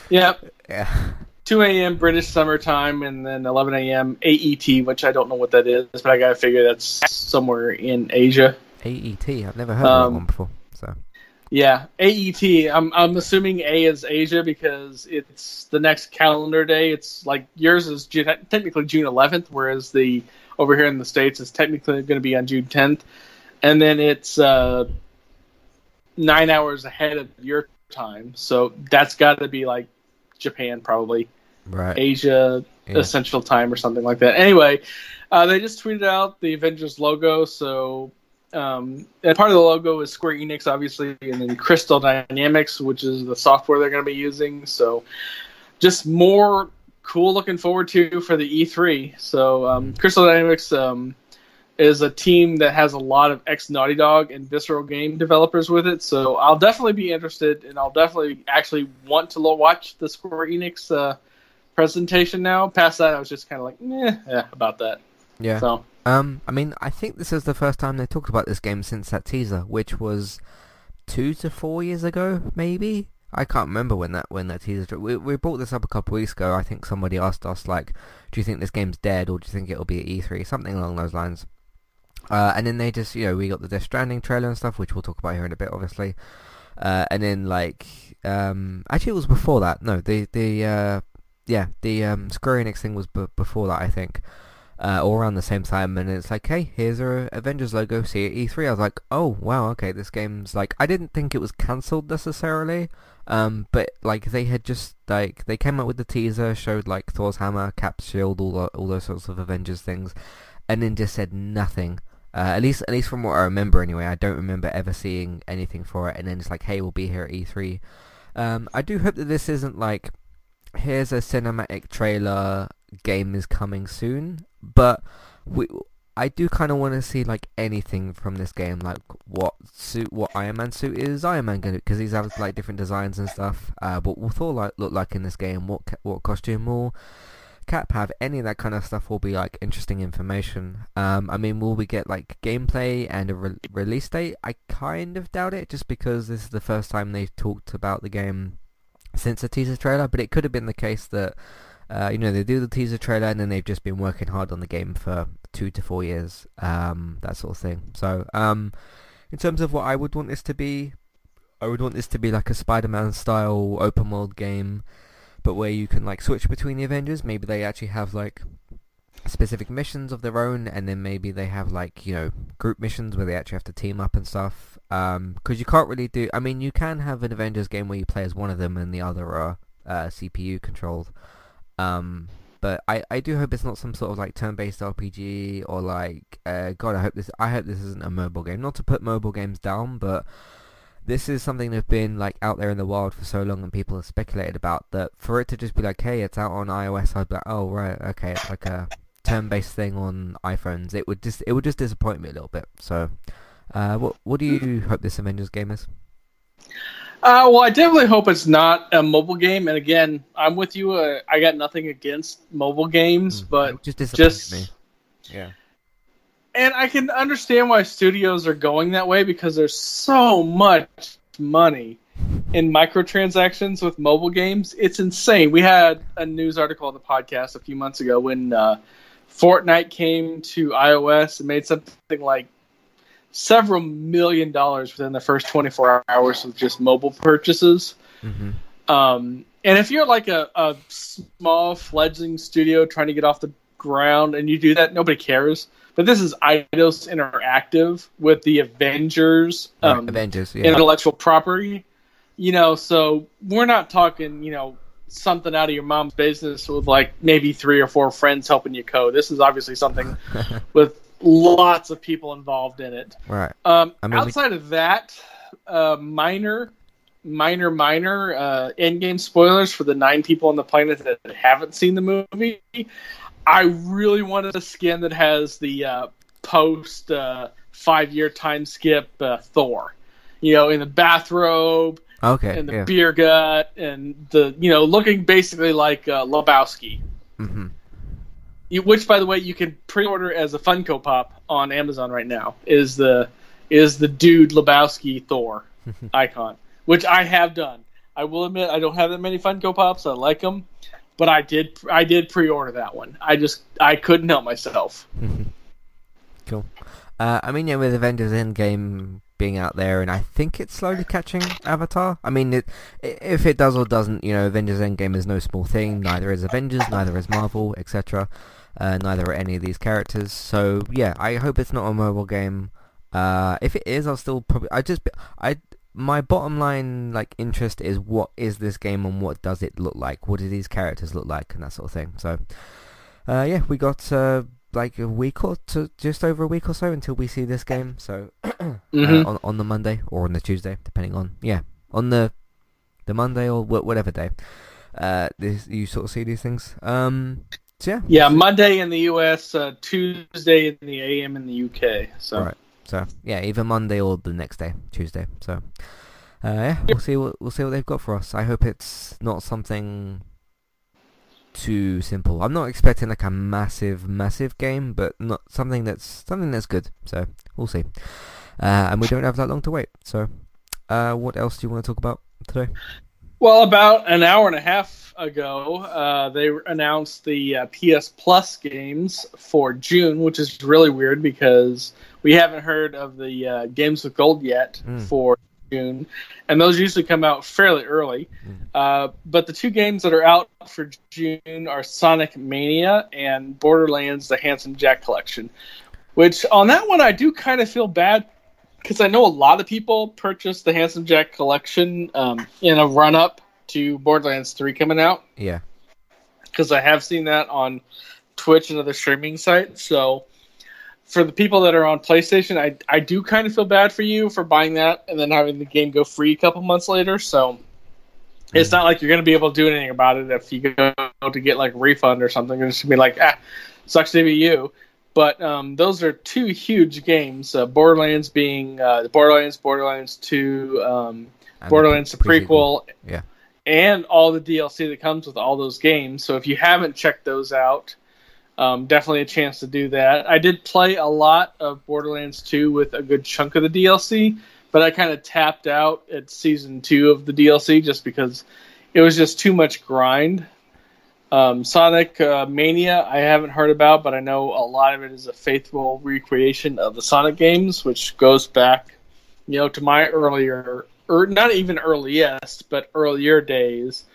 Yep. [laughs] yeah. 2 a.m. British summer time, and then 11 a.m. AET, which I don't know what that is, but I gotta figure that's somewhere in Asia. AET. I've never heard of Um, that one before. So. Yeah, AET. I'm I'm assuming A is Asia because it's the next calendar day. It's like yours is June, technically June 11th, whereas the over here in the states is technically going to be on June 10th, and then it's uh, nine hours ahead of your time. So that's got to be like Japan probably. Right. Asia Yeah. Essential Time or something like that. Anyway, uh, they just tweeted out the Avengers logo. So, um, and part of the logo is Square Enix, obviously, and then Crystal Dynamics, which is the software they're going to be using. So, just more cool looking forward to for the E3. So, um, Crystal Dynamics um, is a team that has a lot of ex Naughty Dog and Visceral game developers with it. So, I'll definitely be interested, and I'll definitely actually want to watch the Square Enix. Uh, presentation now. Past that, I was just kind of like, eh, yeah, about that. Yeah. So, Um, I mean, I think this is the first time they talked about this game since that teaser, which was two to four years ago, maybe. I can't remember when that when that teaser. We we brought this up a couple weeks ago. I think somebody asked us like, "Do you think this game's dead, or do you think it'll be at E3?" Something along those lines. Uh, and then they just, you know, we got the Death Stranding trailer and stuff, which we'll talk about here in a bit, obviously. Uh, and then like, um, actually it was before that. No, the the uh, yeah, the um, Square Enix thing was b- before that, I think uh, all around the same time, and it's like, hey, here's our Avengers logo. See at E3. I was like, oh wow, okay, this game's like, I didn't think it was cancelled necessarily, um, but like they had just like they came out with the teaser, showed like Thor's hammer, Cap's shield, all tho- all those sorts of Avengers things, and then just said nothing. Uh, at least, at least from what I remember, anyway, I don't remember ever seeing anything for it. And then it's like, hey, we'll be here at E3. Um, I do hope that this isn't like, here's a cinematic trailer, game is coming soon. But we, I do kind of want to see like anything from this game, like what suit, what Iron Man suit is Iron Man gonna, because he's have like different designs and stuff. Uh, what Thor like look like in this game, what what costume will Cap have, any of that kind of stuff will be like interesting information. Um, I mean, will we get like gameplay and a re- release date? I kind of doubt it, just because this is the first time they've talked about the game since the teaser trailer. But it could have been the case that uh, you know they do the teaser trailer and then they've just been working hard on the game for two to four years, um, that sort of thing. So, um, in terms of what I would want this to be, I would want this to be like a Spider-Man style open world game but where you can like switch between the Avengers. Maybe they actually have like specific missions of their own, and then maybe they have like you know group missions where they actually have to team up and stuff. Because you can't really do. I mean, you can have an Avengers game where you play as one of them and the other are uh, CPU controlled. Um, but I, I do hope it's not some sort of like turn-based RPG or like uh, God I hope this I hope this isn't a mobile game. Not to put mobile games down, but this is something that's been like out there in the wild for so long, and people have speculated about that. For it to just be like, hey, it's out on iOS, I'd be like, oh right, okay, it's like a turn-based thing on iPhones. It would just it would just disappoint me a little bit. So, uh, what what do you hope this Avengers game is? Uh, well, I definitely hope it's not a mobile game. And again, I'm with you. Uh, I got nothing against mobile games, Mm, but just disappointed just me. Yeah. and I can understand why studios are going that way because there's so much money in microtransactions with mobile games. It's insane. We had a news article on the podcast a few months ago when uh, Fortnite came to iOS and made something like several million dollars within the first 24 hours of just mobile purchases. hmm Um, and if you're like a, a small fledgling studio trying to get off the ground and you do that, nobody cares. But this is Eidos Interactive with the Avengers um, Avengers. Yeah. intellectual property. You know, so we're not talking, you know, something out of your mom's business with like maybe three or four friends helping you code. This is obviously something [laughs] with lots of people involved in it. right. Um, I mean, we- outside of that, uh, minor, minor, minor uh, in-game spoilers for the nine people on the planet that haven't seen the movie. I really wanted a skin that has the uh, post uh, five-year time skip uh, Thor. You know, in the bathrobe Okay. and the yeah. beer gut and the you know looking basically like uh, Lebowski. hmm You, which, by the way, you can pre-order as a Funko Pop on Amazon right now. Is the is the dude Lebowski Thor [laughs] icon, which I have done. I will admit I don't have that many Funko Pops. I like them, but I did I did pre-order that one. I just I couldn't help myself. [laughs] Cool. Uh, I mean, yeah, with Avengers Endgame being out there, and I think it's slowly catching Avatar. I mean, it, if it does or doesn't, you know, Avengers Endgame is no small thing. Neither is Avengers, neither is Marvel, etc. Uh, neither are any of these characters. So yeah, I hope it's not a mobile game. Uh, if it is, I'll still probably. I just I my bottom line like interest is what is this game and what does it look like? What do these characters look like and that sort of thing. So uh, yeah, we got uh, like a week or to just over a week or so until we see this game. So Mhm. [clears throat] uh, on on the Monday or on the Tuesday, depending on yeah on the the Monday or wh- whatever day. Uh, this you sort of see these things. Um, so yeah, Yeah, Monday in the U.S., uh, Tuesday in the AM in the U.K. So Alright. So yeah, either Monday or the next day, Tuesday. So uh, yeah, we'll see what we'll see what they've got for us. I hope it's not something too simple. I'm not expecting like a massive, massive game, but not something that's something that's good. So we'll see. Uh, and we don't have that long to wait. So uh, what else do you want to talk about today? Well, about an hour and a half ago, uh, they announced the uh, PS Plus games for June, which is really weird because we haven't heard of the uh, games with gold yet Mm. for June, and those usually come out fairly early. Uh, but the two games that are out for June are Sonic Mania and Borderlands: The Handsome Jack Collection. Which on that one, I do kind of feel bad because I know a lot of people purchased the Handsome Jack collection um, in a run up to Borderlands 3 coming out Yeah. because I have seen that on Twitch and other streaming sites. So for the people that are on PlayStation, I, I do kind of feel bad for you for buying that and then having the game go free a couple months later. So it's not like you're going to be able to do anything about it if you go to get like a refund or something. It's just going to be like, ah, sucks to be you. But um, those are two huge games. Uh, Borderlands being uh, the Borderlands, Borderlands 2, um, Borderlands the prequel, Yeah. and all the DLC that comes with all those games. So if you haven't checked those out, um, definitely a chance to do that. I did play a lot of Borderlands 2 with a good chunk of the DLC, but I kind of tapped out at season two of the DLC just because it was just too much grind. Um, Sonic uh, Mania, I haven't heard about, but I know a lot of it is a faithful recreation of the Sonic games, which goes back, you know, to my earlier, or not even earliest, but earlier days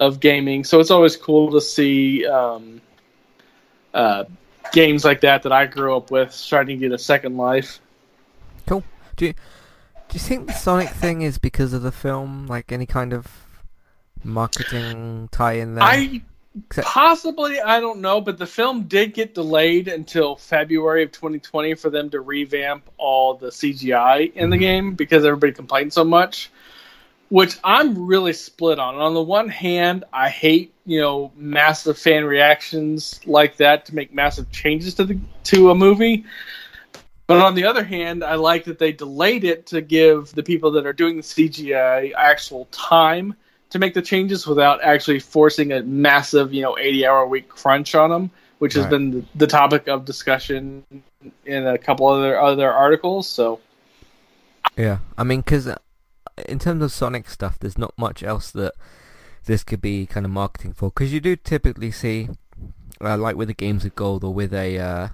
of gaming. So it's always cool to see um, uh, games like that that I grew up with starting to get a second life. Cool. Do you do you think the Sonic thing is because of the film? Like any kind of marketing tie in there? I Possibly, I don't know, but the film did get delayed until February of 2020 for them to revamp all the CGI in the game because everybody complained so much. Which I'm really split on. On the one hand, I hate you know massive fan reactions like that to make massive changes to the to a movie. But on the other hand, I like that they delayed it to give the people that are doing the CGI actual time to make the changes without actually forcing a massive, you know, 80 hour week crunch on them, which has been the topic of discussion in a couple other other articles. So Yeah, I mean, because in terms of Sonic stuff, there's not much else that this could be kind of marketing for. Because you do typically see, uh, like with the games of gold or with a uh,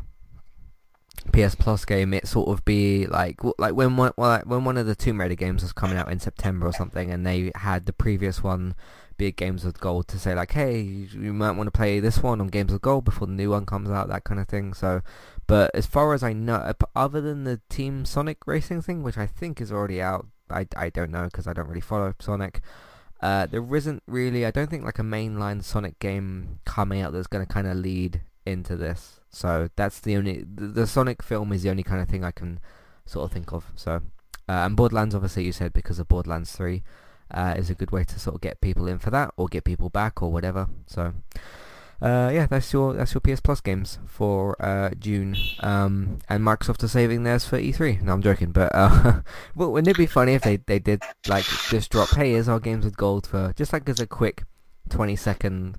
PS Plus game, it sort of be like like when one like when one of the Tomb Raider games was coming out in September or something, and they had the previous one be Games with Gold to say like, hey, you might want to play this one on Games with Gold before the new one comes out, that kind of thing. So. But as far as I know, other than the Team Sonic Racing thing, which I think is already out, I, I don't know because I don't really follow Sonic. Uh, there isn't really, I don't think like a mainline Sonic game coming out that's going to kind of lead into this. So that's the only, the, the Sonic film is the only kind of thing I can sort of think of. So, uh, and Borderlands obviously you said because of Borderlands 3 uh, is a good way to sort of get people in for that or get people back or whatever. So, uh, yeah, that's your that's your PS Plus games for uh, June. Um, and Microsoft are saving theirs for E3. No, I'm joking, but uh, [laughs] well, wouldn't it be funny if they, they did like just drop, hey, here's our games with gold for just like as a quick 20 second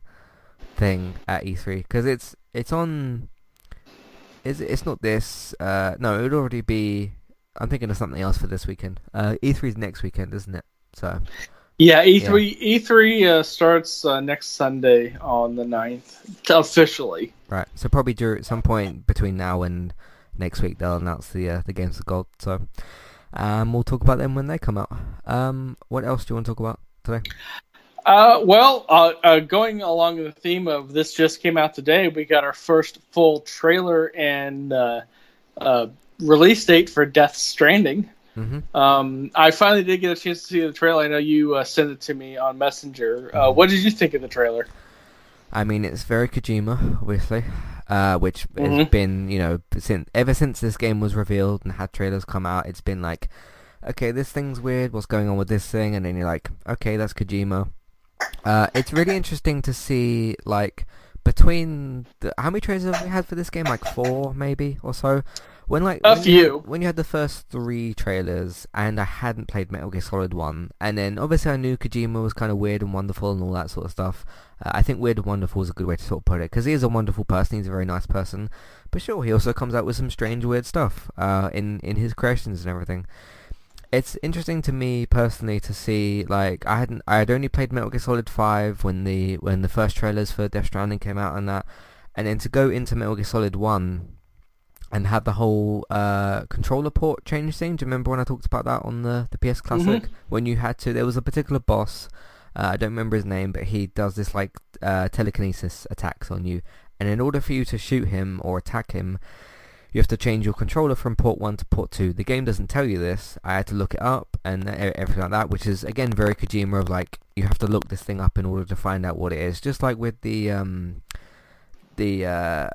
thing at E3 because it's it's on. Is it, it's not this? Uh, no, it would already be. I'm thinking of something else for this weekend. Uh, E3 is next weekend, isn't it? So yeah, E E3 E3 uh, starts uh, next Sunday on the 9th officially. Right. So probably dur at some point between now and next week they'll announce the uh, the games of gold. So um, we'll talk about them when they come out. Um, what else do you want to talk about today? Uh, well, uh, uh, going along the theme of this just came out today, we got our first full trailer and uh, uh, release date for Death Stranding. Hmm Um, I finally did get a chance to see the trailer. I know you uh, sent it to me on Messenger. Uh, what did you think of the trailer? I mean, it's very Kojima, obviously, uh, which has Mhm. been you know since ever since this game was revealed and had trailers come out, it's been like, okay, this thing's weird. What's going on with this thing? And then you're like, okay, that's Kojima. Uh, it's really interesting to see like between the, how many trailers have we had for this game? Like four, maybe or so. When like A when you had- when you had the first three trailers, and I hadn't played Metal Gear Solid One, and then obviously I knew Kojima was kind of weird and wonderful and all that sort of stuff. Uh, I think weird and wonderful is a good way to sort of put it because he is a wonderful person. He's a very nice person, but sure, he also comes out with some strange, weird stuff uh, in in his creations and everything. It's interesting to me personally to see like I hadn't I had only played Metal Gear Solid Five when the when the first trailers for Death Stranding came out and that, and then to go into Metal Gear Solid One and had the whole uh, controller port change thing. Do you remember when I talked about that on the the PS Classic when you had to? There was a particular boss. Uh, I don't remember his name, but he does this like uh, telekinesis attacks on you, and in order for you to shoot him or attack him, you have to change your controller from port one to port two. The game doesn't tell you this. I had to look it up and everything like that, which is again very Kojima of like you have to look this thing up in order to find out what it is. Just like with the um, the uh,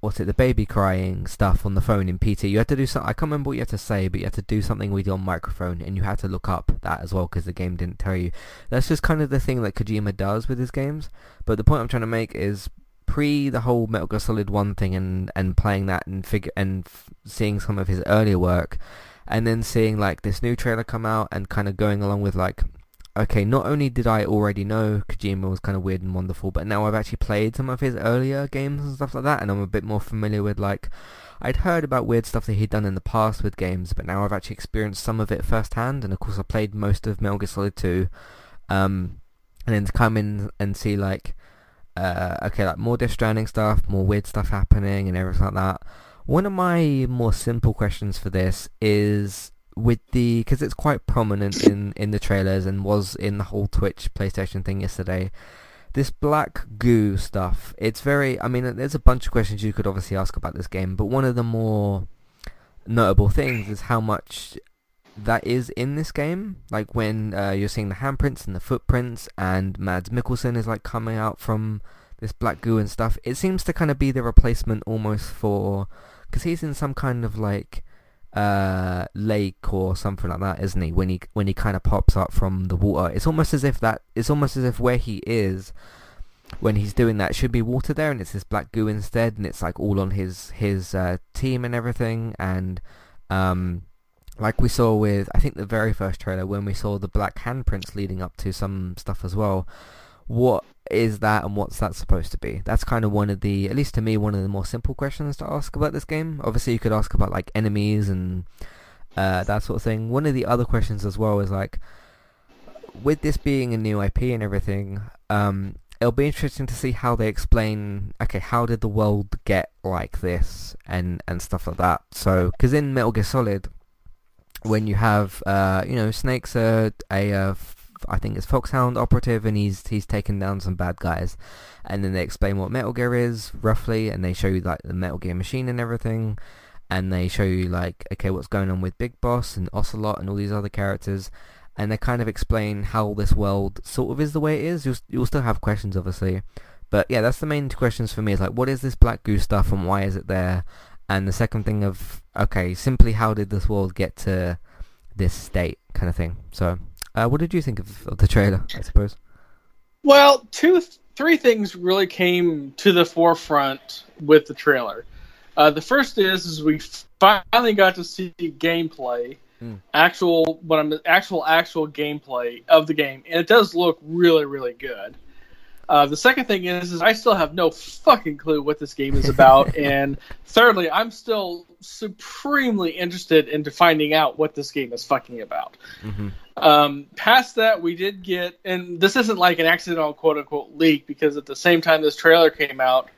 what's it, the baby crying stuff on the phone in PT. You had to do something. I can't remember what you had to say, but you had to do something with your microphone, and you had to look up that as well because the game didn't tell you. That's just kind of the thing that Kojima does with his games. But the point I'm trying to make is pre the whole Metal Gear Solid One thing and and playing that and figure and f- seeing some of his earlier work, and then seeing like this new trailer come out and kind of going along with like. Okay, not only did I already know Kojima was kind of weird and wonderful, but now I've actually played some of his earlier games and stuff like that, and I'm a bit more familiar with like I'd heard about weird stuff that he'd done in the past with games, but now I've actually experienced some of it firsthand, and of course I played most of Metal Gear Solid 2, um, and then to come in and see like, uh, okay, like more Death Stranding stuff, more weird stuff happening, and everything like that. One of my more simple questions for this is with the because it's quite prominent in in the trailers and was in the whole Twitch PlayStation thing yesterday this black goo stuff, it's very, I mean, there's a bunch of questions you could obviously ask about this game, but one of the more notable things is how much that is in this game. Like when uh, you're seeing the handprints and the footprints, and Mads Mikkelsen is like coming out from this black goo and stuff. It seems to kind of be the replacement almost for because he's in some kind of like uh, lake or something like that, isn't he? When he when he kind of pops up from the water, it's almost as if that it's almost as if where he is when he's doing that should be water there, and it's this black goo instead, and it's like all on his his uh, team and everything, and um, like we saw with I think the very first trailer when we saw the black handprints leading up to some stuff as well. What is that and what's that supposed to be? That's kind of one of the, at least to me, one of the more simple questions to ask about this game. Obviously, you could ask about like enemies and uh, that sort of thing. One of the other questions as well is like, with this being a new IP and everything, um, it'll be interesting to see how they explain. Okay, how did the world get like this and and stuff like that? So, because in Metal Gear Solid, when you have, uh, you know, Snake's a a, a I think it's Foxhound operative, and he's he's taken down some bad guys, and then they explain what Metal Gear is roughly, and they show you like the Metal Gear machine and everything, and they show you like okay what's going on with Big Boss and Ocelot and all these other characters, and they kind of explain how this world sort of is the way it is. You'll you'll still have questions obviously, but yeah, that's the main questions for me. Is like what is this Black Goo stuff and why is it there? And the second thing of okay, simply how did this world get to this state kind of thing. So uh, what did you think of, of, the trailer? I suppose. Well, two, three things really came to the forefront with the trailer. Uh, the first is, is we finally got to see gameplay, mm. actual, what I'm actual actual gameplay of the game, and it does look really, really good. Uh, the second thing is, is I still have no fucking clue what this game is about, [laughs] and thirdly, I'm still supremely interested into finding out what this game is fucking about. Mm-hmm. Um, past that, we did get, and this isn't like an accidental quote unquote leak because at the same time this trailer came out,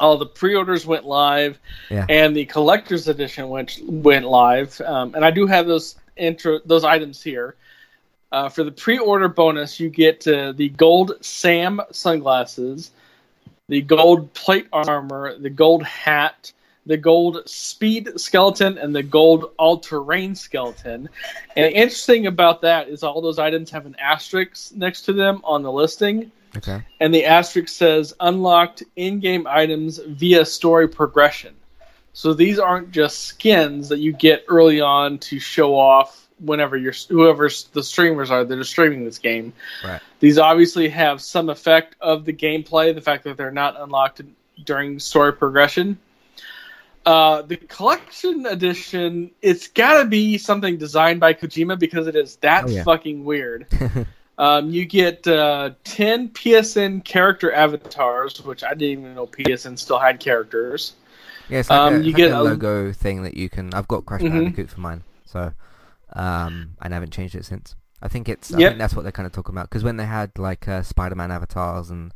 all the pre-orders went live, yeah. and the collector's edition went went live. Um, and I do have those intro those items here. Uh, for the pre-order bonus, you get uh, the gold Sam sunglasses, the gold plate armor, the gold hat, the gold speed skeleton, and the gold all-terrain skeleton. And interesting about that is all those items have an asterisk next to them on the listing. Okay. And the asterisk says unlocked in-game items via story progression. So these aren't just skins that you get early on to show off whenever you're whoever the streamers are that are streaming this game. Right. These obviously have some effect of the gameplay, the fact that they're not unlocked during story progression. Uh, the collection edition, it's got to be something designed by Kojima because it is that oh, yeah. fucking weird. [laughs] um, you get uh, 10 PSN character avatars, which I didn't even know PSN still had characters. Yeah, it's like um, a, you get a logo thing that you can. I've got Crash mm-hmm. Bandicoot for mine, so um, and I haven't changed it since. I think it's. I think that's what they're kind of talking about because when they had like uh, Spider-Man avatars and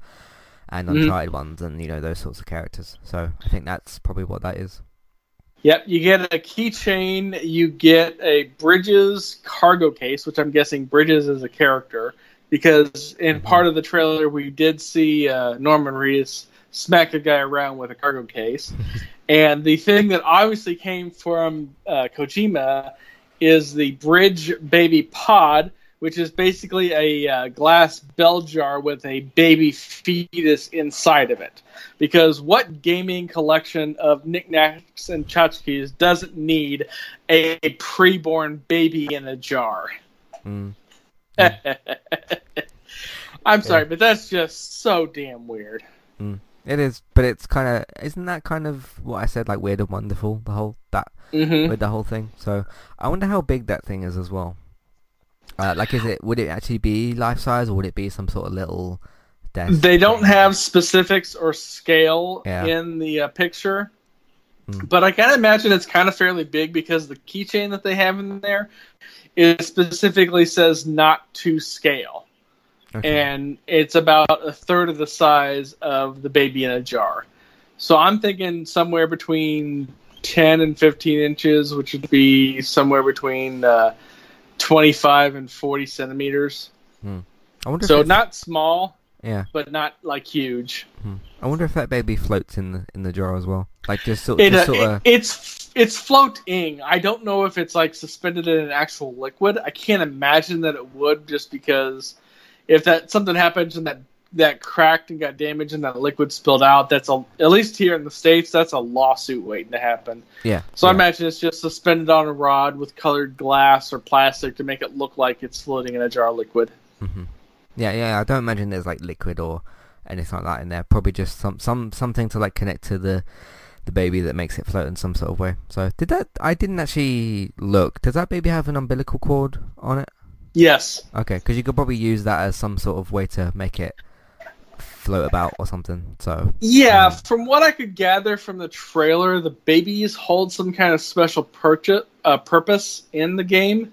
and mm-hmm. Uncharted mm. ones and you know those sorts of characters. So I think that's probably what that is. Yep, you get a keychain. You get a Bridges cargo case, which I'm guessing Bridges is a character because in mm-hmm. part of the trailer we did see uh, Norman Reedus smack a guy around with a cargo case. [laughs] and the thing that obviously came from uh, Kojima is the Bridge Baby Pod, which is basically a uh, glass bell jar with a baby fetus inside of it. Because what gaming collection of knickknacks and tchotchkes doesn't need a preborn baby in a jar? Mm. [laughs] I'm sorry, yeah. but that's just so damn weird. Mm. It is, but it's kind of isn't that kind of what I said, like weird and wonderful, the whole that mm-hmm. with the whole thing. So I wonder how big that thing is as well. Uh, like, is it would it actually be life size or would it be some sort of little? Desk they don't thing? have specifics or scale yeah. in the uh, picture, mm. but I can imagine it's kind of fairly big because the keychain that they have in there it specifically says not to scale. Okay. And it's about a third of the size of the baby in a jar. So I'm thinking somewhere between 10 and 15 inches, which would be somewhere between uh, 25 and 40 centimeters. Hmm. I wonder. so not small. Yeah. but not like huge. Hmm. I wonder if that baby floats in the in the jar as well. Like just sort, It, just uh, sort it- of. it's it's floating. I don't know if it's like suspended in an actual liquid. I can't imagine that it would, just because if that something happens and that that cracked and got damaged and that liquid spilled out, that's a at least here in the states, that's a lawsuit waiting to happen. yeah. So I imagine it's just suspended on a rod with colored glass or plastic to make it look like it's floating in a jar of liquid. hmm Yeah, yeah. I don't imagine there's like liquid or anything like that in there. Probably just some some something to like connect to the the baby that makes it float in some sort of way. So did that? I didn't actually look. Does that baby have an umbilical cord on it? Yes. Okay, because you could probably use that as some sort of way to make it float about or something. So Yeah, Mm. from what I could gather from the trailer, the babies hold some kind of special purchase, uh, purpose in the game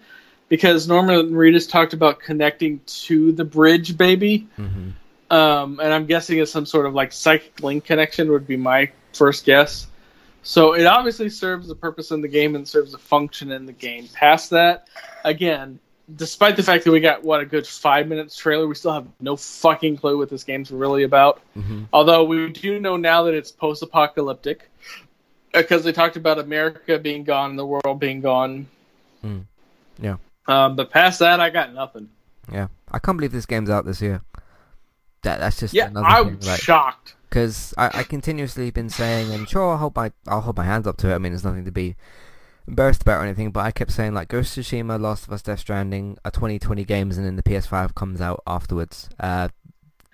because Norman Reedus talked about connecting to the bridge baby, hmm um, and I'm guessing it's some sort of like psychic link connection would be my first guess. So it obviously serves a purpose in the game and serves a function in the game. Past that, again, despite the fact that we got what a good five minutes trailer, we still have no fucking clue what this game's really about. hmm Although we do know now that it's post-apocalyptic, because they talked about America being gone and the world being gone. Mm. Yeah. Um, but past that, I got nothing. yeah. I can't believe this game's out this year. That that's just Yeah, another I'm thing. Like, shocked. because I, I continuously been saying, and sure, I'll hold my I'll hold my hands up to it. I mean, there's nothing to be embarrassed about or anything. But I kept saying like Ghost of Tsushima, Last of Us, Death Stranding are 2020 games, and then the PS5 comes out afterwards. Uh,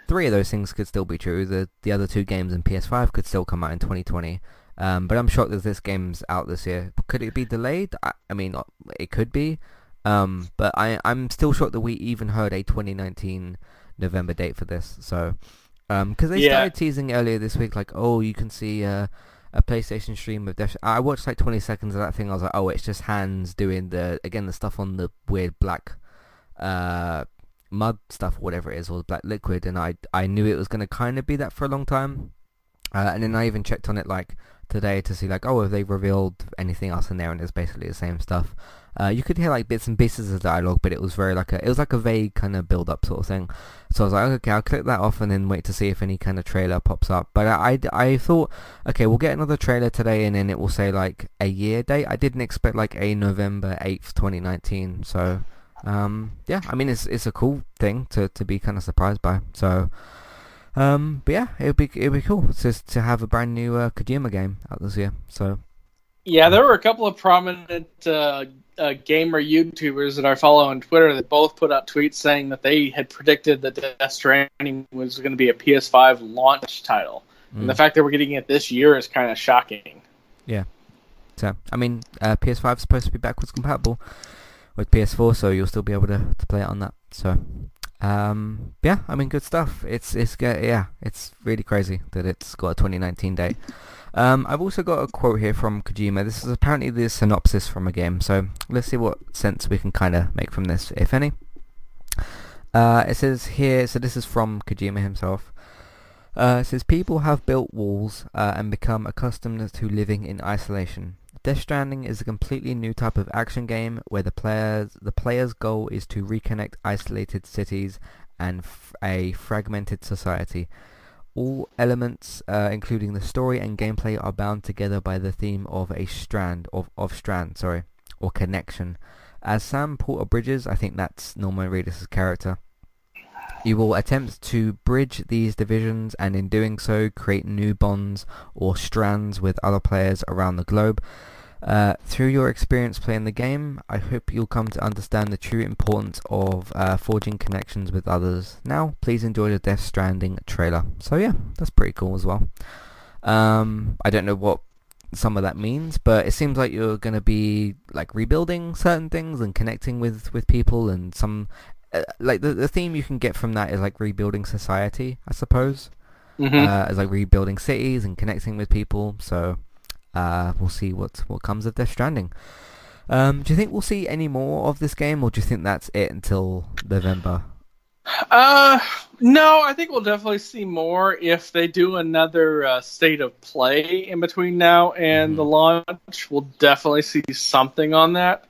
three of those things could still be true. The the other two games in PS5 could still come out in 2020. Um, but I'm shocked that this game's out this year. Could it be delayed? I, I mean, uh, it could be. Um, but I I'm still shocked that we even heard a 2019 November date for this. So, um, because they Yeah. started teasing earlier this week, like, oh, you can see uh, a PlayStation stream of Death. I watched like 20 seconds of that thing. I was like, oh, it's just hands doing the again the stuff on the weird black, uh, mud stuff, whatever it is, or the black liquid, and I I knew it was gonna kind of be that for a long time. Uh, and then I even checked on it like today to see like, oh, have they revealed anything else in there? And it's basically the same stuff. Uh, you could hear like bits and pieces of dialogue, but it was very like a it was like a vague kind of build up sort of thing. So I was like, okay, I'll click that off and then wait to see if any kind of trailer pops up. But I, I, I thought, okay, we'll get another trailer today and then it will say like a year date. I didn't expect like a November eighth, twenty nineteen. So um, yeah, I mean it's it's a cool thing to to be kind of surprised by. So. Um, but yeah, it'd be it'd be cool just to have a brand new uh, Kojima game out this year. So Yeah, there were a couple of prominent uh, uh, gamer YouTubers that I follow on Twitter that both put out tweets saying that they had predicted that Death Stranding was going to be a PS5 launch title. And the Mm. fact that we're getting it this year is kind of shocking. Yeah. So, I mean, uh, PS5 is supposed to be backwards compatible with PS4, so you'll still be able to, to play it on that. So, um, yeah, I mean, good stuff. It's it's yeah, it's really crazy that it's got a 2019 date. Um, I've also got a quote here from Kojima. This is apparently the synopsis from a game, so let's see what sense we can kind of make from this, if any. Uh, it says here, so this is from Kojima himself. Uh, it says people have built walls uh, and become accustomed to living in isolation. Death Stranding is a completely new type of action game where the players the player's goal is to reconnect isolated cities and f- a fragmented society. All elements, uh, including the story and gameplay, are bound together by the theme of a strand of of strand, sorry, or connection. As Sam Porter Bridges, I think that's Norman Reedus' character. You will attempt to bridge these divisions and in doing so create new bonds or strands with other players around the globe. Uh, through your experience playing the game, I hope you'll come to understand the true importance of uh, forging connections with others. Now, please enjoy the Death Stranding trailer. So yeah, that's pretty cool as well. Um, I don't know what some of that means, but it seems like you're going to be like rebuilding certain things and connecting with, with people and some uh, like the the theme you can get from that is like rebuilding society, I suppose. Mm-hmm. Uh, as like rebuilding cities and connecting with people. So uh, we'll see what what comes of Death Stranding. Um, do you think we'll see any more of this game, or do you think that's it until November? Uh, no, I think we'll definitely see more if they do another uh, state of play in between now and Mhm. the launch. We'll definitely see something on that,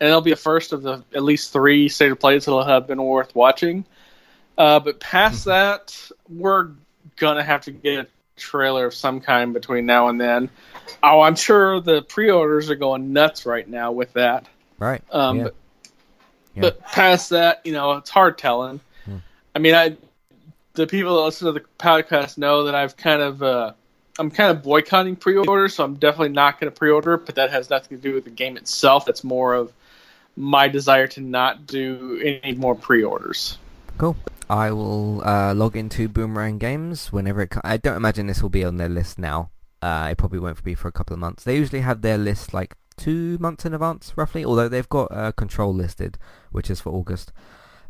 and it'll be a first of the at least three state of plays that'll have been worth watching. Uh, but past that, we're gonna have to get a trailer of some kind between now and then. Oh, I'm sure the pre-orders are going nuts right now with that. Right. Um, yeah. but, Yeah. but past that, you know, it's hard telling. Hmm. I mean, I the people that listen to the podcast know that I've kind of uh, I'm kind of boycotting pre-orders, so I'm definitely not going to pre-order. But that has nothing to do with the game itself. It's more of my desire to not do any more pre-orders. Cool. I will uh, log into Boomerang Games whenever it. Co- I don't imagine this will be on their list now. Uh, it probably won't be for a couple of months. They usually have their list like two months in advance, roughly. Although they've got uh, Control listed, which is for August.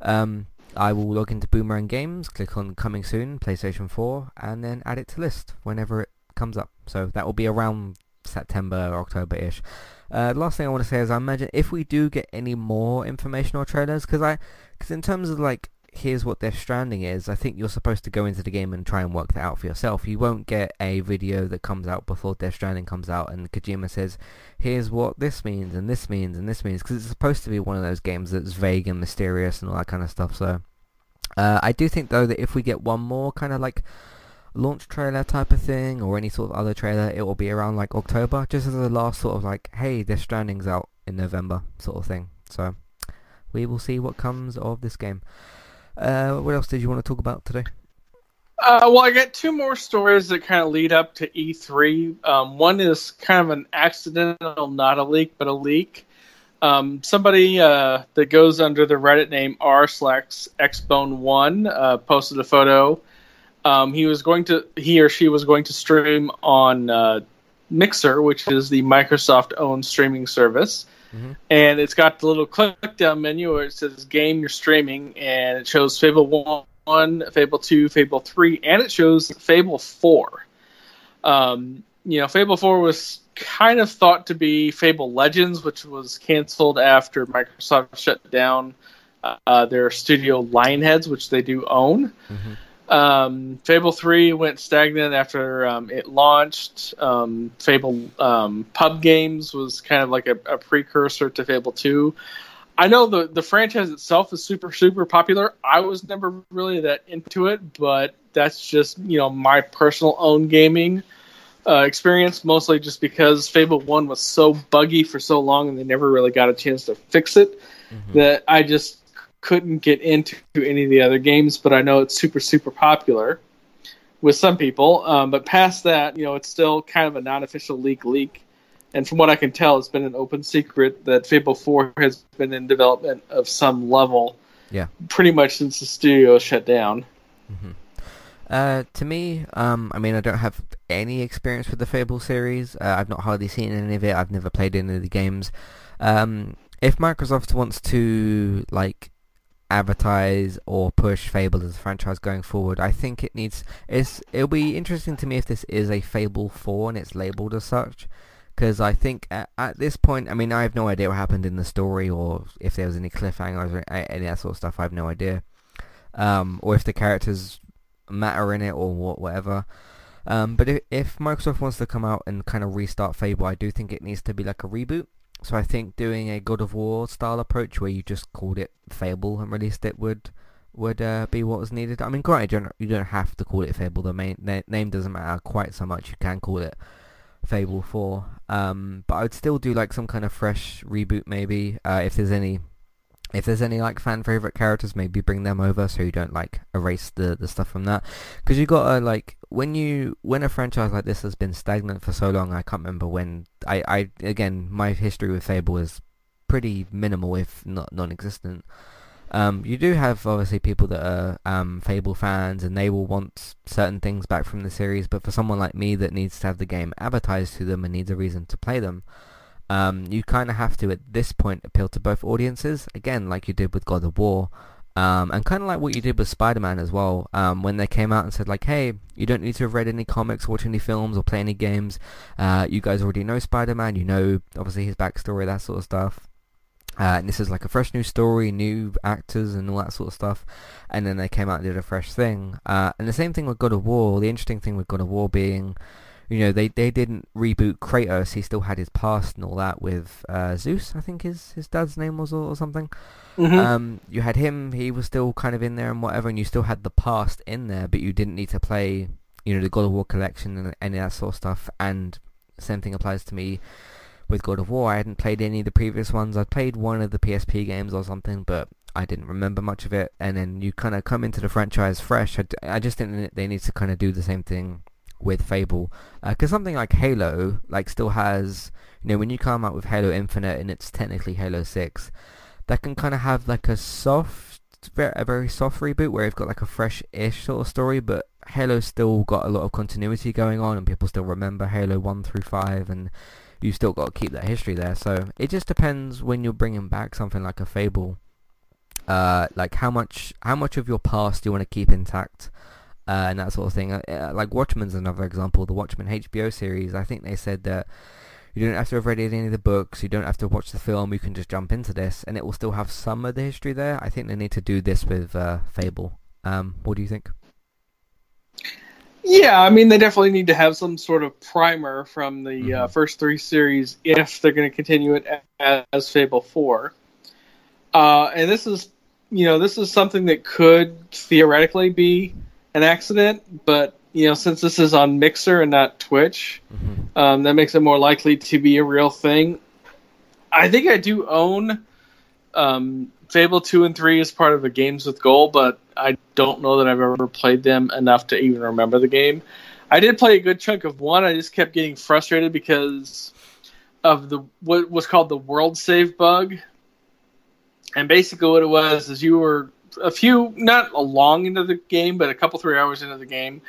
Um, I will log into Boomerang Games, click on Coming Soon, PlayStation 4, and then add it to list whenever it comes up. So that will be around September, October-ish. Uh, last thing I want to say is I imagine if we do get any more information or trailers, because I, because in terms of like here's what Death Stranding is, I think you're supposed to go into the game and try and work that out for yourself. You won't get a video that comes out before Death Stranding comes out and Kojima says, here's what this means and this means and this means, because it's supposed to be one of those games that's vague and mysterious and all that kind of stuff. So uh, I do think though that if we get one more kind of like launch trailer type of thing or any sort of other trailer, it will be around like October, just as a last sort of like, hey, Death Stranding's out in November sort of thing. So we will see what comes of this game. Uh, what else did you want to talk about today? Uh, well, I got two more stories that kind of lead up to E3. Um, one is kind of an accidental, not a leak, but a leak. Um, somebody uh, that goes under the Reddit name r slash xbone1 uh, posted a photo. Um, he was going to, he or she was going to stream on uh, Mixer, which is the Microsoft-owned streaming service, Mhm. and it's got the little click down menu where it says "Game You're Streaming," and it shows Fable One, Fable Two, Fable Three, and it shows Fable Four. Um, you know, Fable Four was kind of thought to be Fable Legends, which was canceled after Microsoft shut down uh, their studio Lionheads, which they do own. Mhm. Um, Fable 3 went stagnant after um, it launched. Um, Fable um, Pub Games was kind of like a, a precursor to Fable 2. I know the, the franchise itself is super, super popular. I was never really that into it, but that's just, you know, my personal own gaming uh, experience, mostly just because Fable 1 was so buggy for so long and they never really got a chance to fix it that I just couldn't get into any of the other games, but I know it's super, super popular with some people. Um, but past that, you know, it's still kind of a non official leak leak. And from what I can tell, it's been an open secret that Fable 4 has been in development of some level Yeah. pretty much since the studio shut down. Uh, to me, um, I mean, I don't have any experience with the Fable series. Uh, I've not hardly seen any of it. I've never played any of the games. Um, if Microsoft wants to like advertise or push Fable as a franchise going forward, I think it needs. It's it'll be interesting to me if this is a Fable Four and it's labeled as such. Because I think at, at this point, I mean, I have no idea what happened in the story, or if there was any cliffhangers or any that sort of stuff. I have no idea. Um, or if the characters matter in it or wha- whatever. Um, but if, if Microsoft wants to come out and kind of restart Fable, I do think it needs to be like a reboot. So I think doing a God of War style approach where you just called it Fable and released it would would uh, be what was needed. I mean, granted, you don't, you don't have to call it Fable. The main na- name doesn't matter quite so much. You can call it Fable 4. Um, but I would still do like some kind of fresh reboot maybe. Uh, if there's any if there's any like fan favorite characters, maybe bring them over so you don't like erase the the stuff from that. Because you gotta like when you when a franchise like this has been stagnant for so long. I can't remember when. I I again my history with Fable is pretty minimal, if not non-existent. Um, you do have obviously people that are um, Fable fans and they will want certain things back from the series, but for someone like me that needs to have the game advertised to them and needs a reason to play them, um, you kind of have to at this point appeal to both audiences again, like you did with God of War, um, and kind of like what you did with Spider-Man as well. Um, when they came out and said like, "Hey, you don't need to have read any comics, watch any films, or play any games. Uh, you guys already know Spider-Man. You know obviously his backstory, that sort of stuff." Uh, and this is like a fresh new story, new actors and all that sort of stuff. And then they came out and did a fresh thing. Uh, and the same thing with God of War. The interesting thing with God of War being you know they they didn't reboot Kratos. He still had his past and all that with uh, Zeus, I think his his dad's name was or, or something. Mhm. Um, you had him; he was still kind of in there and whatever, and you still had the past in there, but you didn't need to play, you know, the God of War collection and any of that sort of stuff. And same thing applies to me with God of War. I hadn't played any of the previous ones. I'd played one of the PSP games or something, but I didn't remember much of it. And then you kind of come into the franchise fresh. I just think they need to kind of do the same thing with Fable, because something like Halo, like still has, you know, when you come out with Halo Infinite and it's technically Halo Six, that can kind of have like a soft, a very soft reboot where you've got like a fresh-ish sort of story, but Halo's still got a lot of continuity going on, and people still remember Halo One through Five, and you've still got to keep that history there. So it just depends when you're bringing back something like a Fable, uh, like how much how much of your past do you want to keep intact. Uh, and that sort of thing. Uh, uh, like Watchmen's another example. The Watchmen HBO series. I think they said that you don't have to have read any of the books. You don't have to watch the film. You can just jump into this, and it will still have some of the history there. I think they need to do this with uh, Fable. Um, what do you think? Yeah, I mean, they definitely need to have some sort of primer from the uh, Mhm. first three series if they're going to continue it as, as Fable 4. Uh, and this is, you know, this is something that could theoretically be an accident, but, you know, since this is on Mixer and not Twitch, Mm-hmm. um, that makes it more likely to be a real thing. I think I do own um, Fable 2 and 3 as part of the Games with Gold, but I don't know that I've ever played them enough to even remember the game. I did play a good chunk of one. I just kept getting frustrated because of the what was called the world save bug. And basically, what it was is you were a few, not a long into the game, but a couple three hours into the game.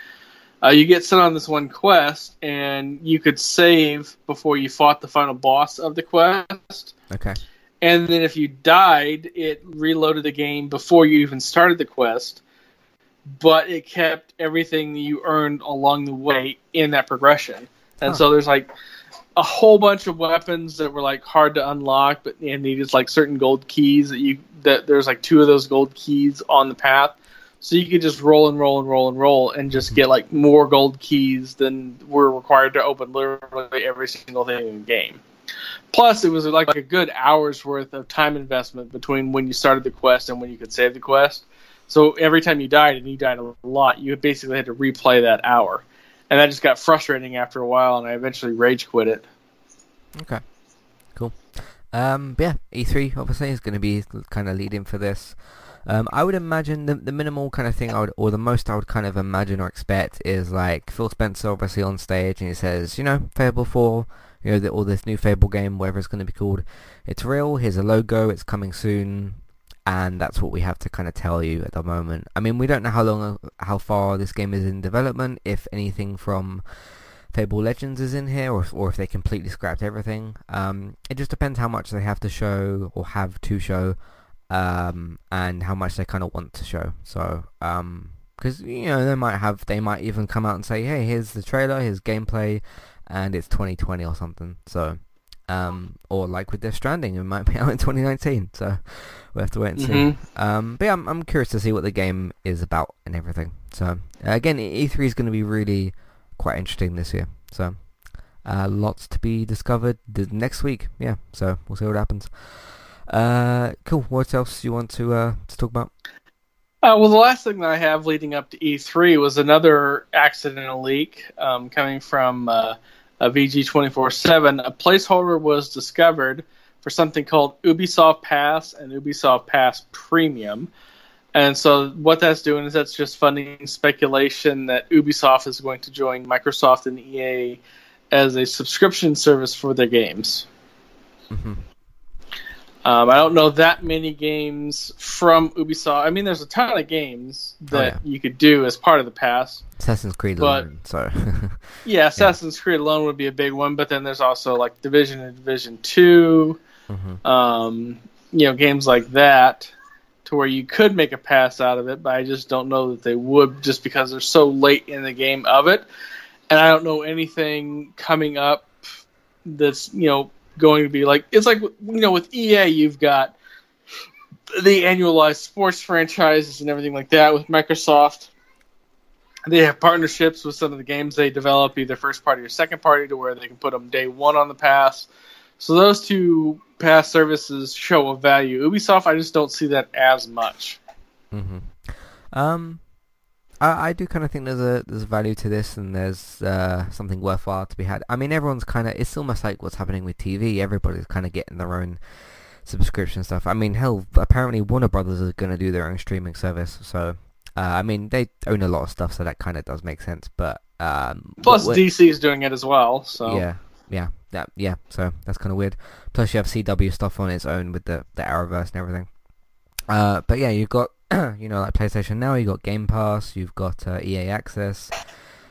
Uh, you get sent on this one quest, and you could save before you fought the final boss of the quest. Okay. And then if you died, it reloaded the game before you even started the quest, but it kept everything you earned along the way in that progression. And Huh. so there's like a whole bunch of weapons that were like hard to unlock, but and needed like certain gold keys that you that there's like two of those gold keys on the path. So you could just roll and roll and roll and roll and just get like more gold keys than were required to open literally every single thing in the game. Plus, it was like a good hour's worth of time investment between when you started the quest and when you could save the quest. So every time you died, and you died a lot, you basically had to replay that hour. And that just got frustrating after a while, and I eventually rage quit it. Okay. Cool. Um, yeah, E3 obviously is going to be kind of leading for this. Um, I would imagine the the minimal kind of thing I would, or the most I would kind of imagine or expect is like Phil Spencer obviously on stage and he says, you know, Fable 4, you know, the, or this new Fable game, whatever it's going to be called, it's real. Here's a logo. It's coming soon. And that's what we have to kind of tell you at the moment. I mean, we don't know how long, how far this game is in development. If anything from Fable Legends is in here, or or if they completely scrapped everything. Um, it just depends how much they have to show or have to show, um, and how much they kind of want to show. So, um, because you know they might have, they might even come out and say, hey, here's the trailer, here's gameplay, and it's 2020 or something. So, um, or like with Death Stranding, it might be [laughs] out in 2019. So we'll have to wait and see. Mhm. Um, but yeah, I'm, I'm curious to see what the game is about and everything. So uh, again, E3 is going to be really quite interesting this year. So uh, lots to be discovered the next week. Yeah, so we'll see what happens. Uh, cool. What else do you want to uh, to talk about? Uh, well, the last thing that I have leading up to E3 was another accidental leak um, coming from uh, a VG247. A placeholder was discovered for something called Ubisoft Pass and Ubisoft Pass Premium. And so, what that's doing is that's just funding speculation that Ubisoft is going to join Microsoft and EA as a subscription service for their games. hmm Um, I don't know that many games from Ubisoft. I mean, there's a ton of games that yeah. you could do as part of the pass. Assassin's Creed But- alone. So [laughs] Yeah, Assassin's Creed alone would be a big one, but then there's also like Division and Division Two, Mhm. um, you know, games like that, to where you could make a pass out of it. But I just don't know that they would, just because they're so late in the game of it, and I don't know anything coming up that's you know going to be like it's like you know with EA you've got the annualized sports franchises and everything like that with Microsoft. They have partnerships with some of the games they develop, either first party or second party, to where they can put them day one on the pass. So those two pass services show a value. Ubisoft, I just don't see that as much. Mm-hmm. Um, I, I do kind of think there's a there's value to this, and there's uh, something worthwhile to be had. I mean, everyone's kind of it's almost like what's happening with TV. Everybody's kind of getting their own subscription stuff. I mean, hell, apparently Warner Brothers is going to do their own streaming service. So, uh, I mean, they own a lot of stuff, so that kind of does make sense. But um, plus, DC is doing it as well. So yeah, yeah, yeah, yeah. So that's kind of weird. Plus, you have CW stuff on its own with the the Arrowverse and everything. Uh, but yeah, you've got [clears throat] you know like PlayStation Now, you've got Game Pass, you've got uh, EA Access.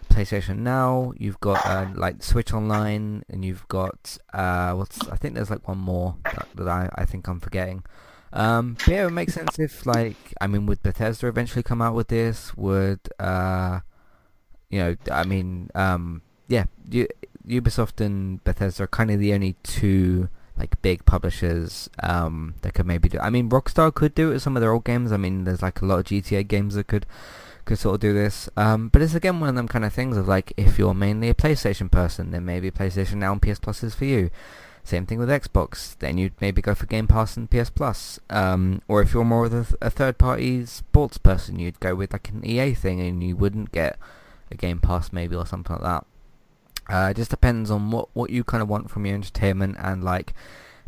PlayStation Now, you've got uh, like Switch Online, and you've got uh, what's I think there's like one more that, that I, I think I'm forgetting. Um, but yeah, it would make sense if like I mean, would Bethesda eventually come out with this? Would uh, you know? I mean, um, yeah, U- Ubisoft and Bethesda are kind of the only two like big publishers um, that could maybe do. I mean, Rockstar could do it with some of their old games. I mean, there's like a lot of GTA games that could could sort of do this. Um, but it's again one of them kind of things of like if you're mainly a PlayStation person, then maybe PlayStation Now and PS Plus is for you. Same thing with Xbox. Then you'd maybe go for Game Pass and PS Plus. Um, or if you're more of a, a third-party sports person, you'd go with like an EA thing, and you wouldn't get a Game Pass maybe or something like that. Uh, it just depends on what what you kind of want from your entertainment and like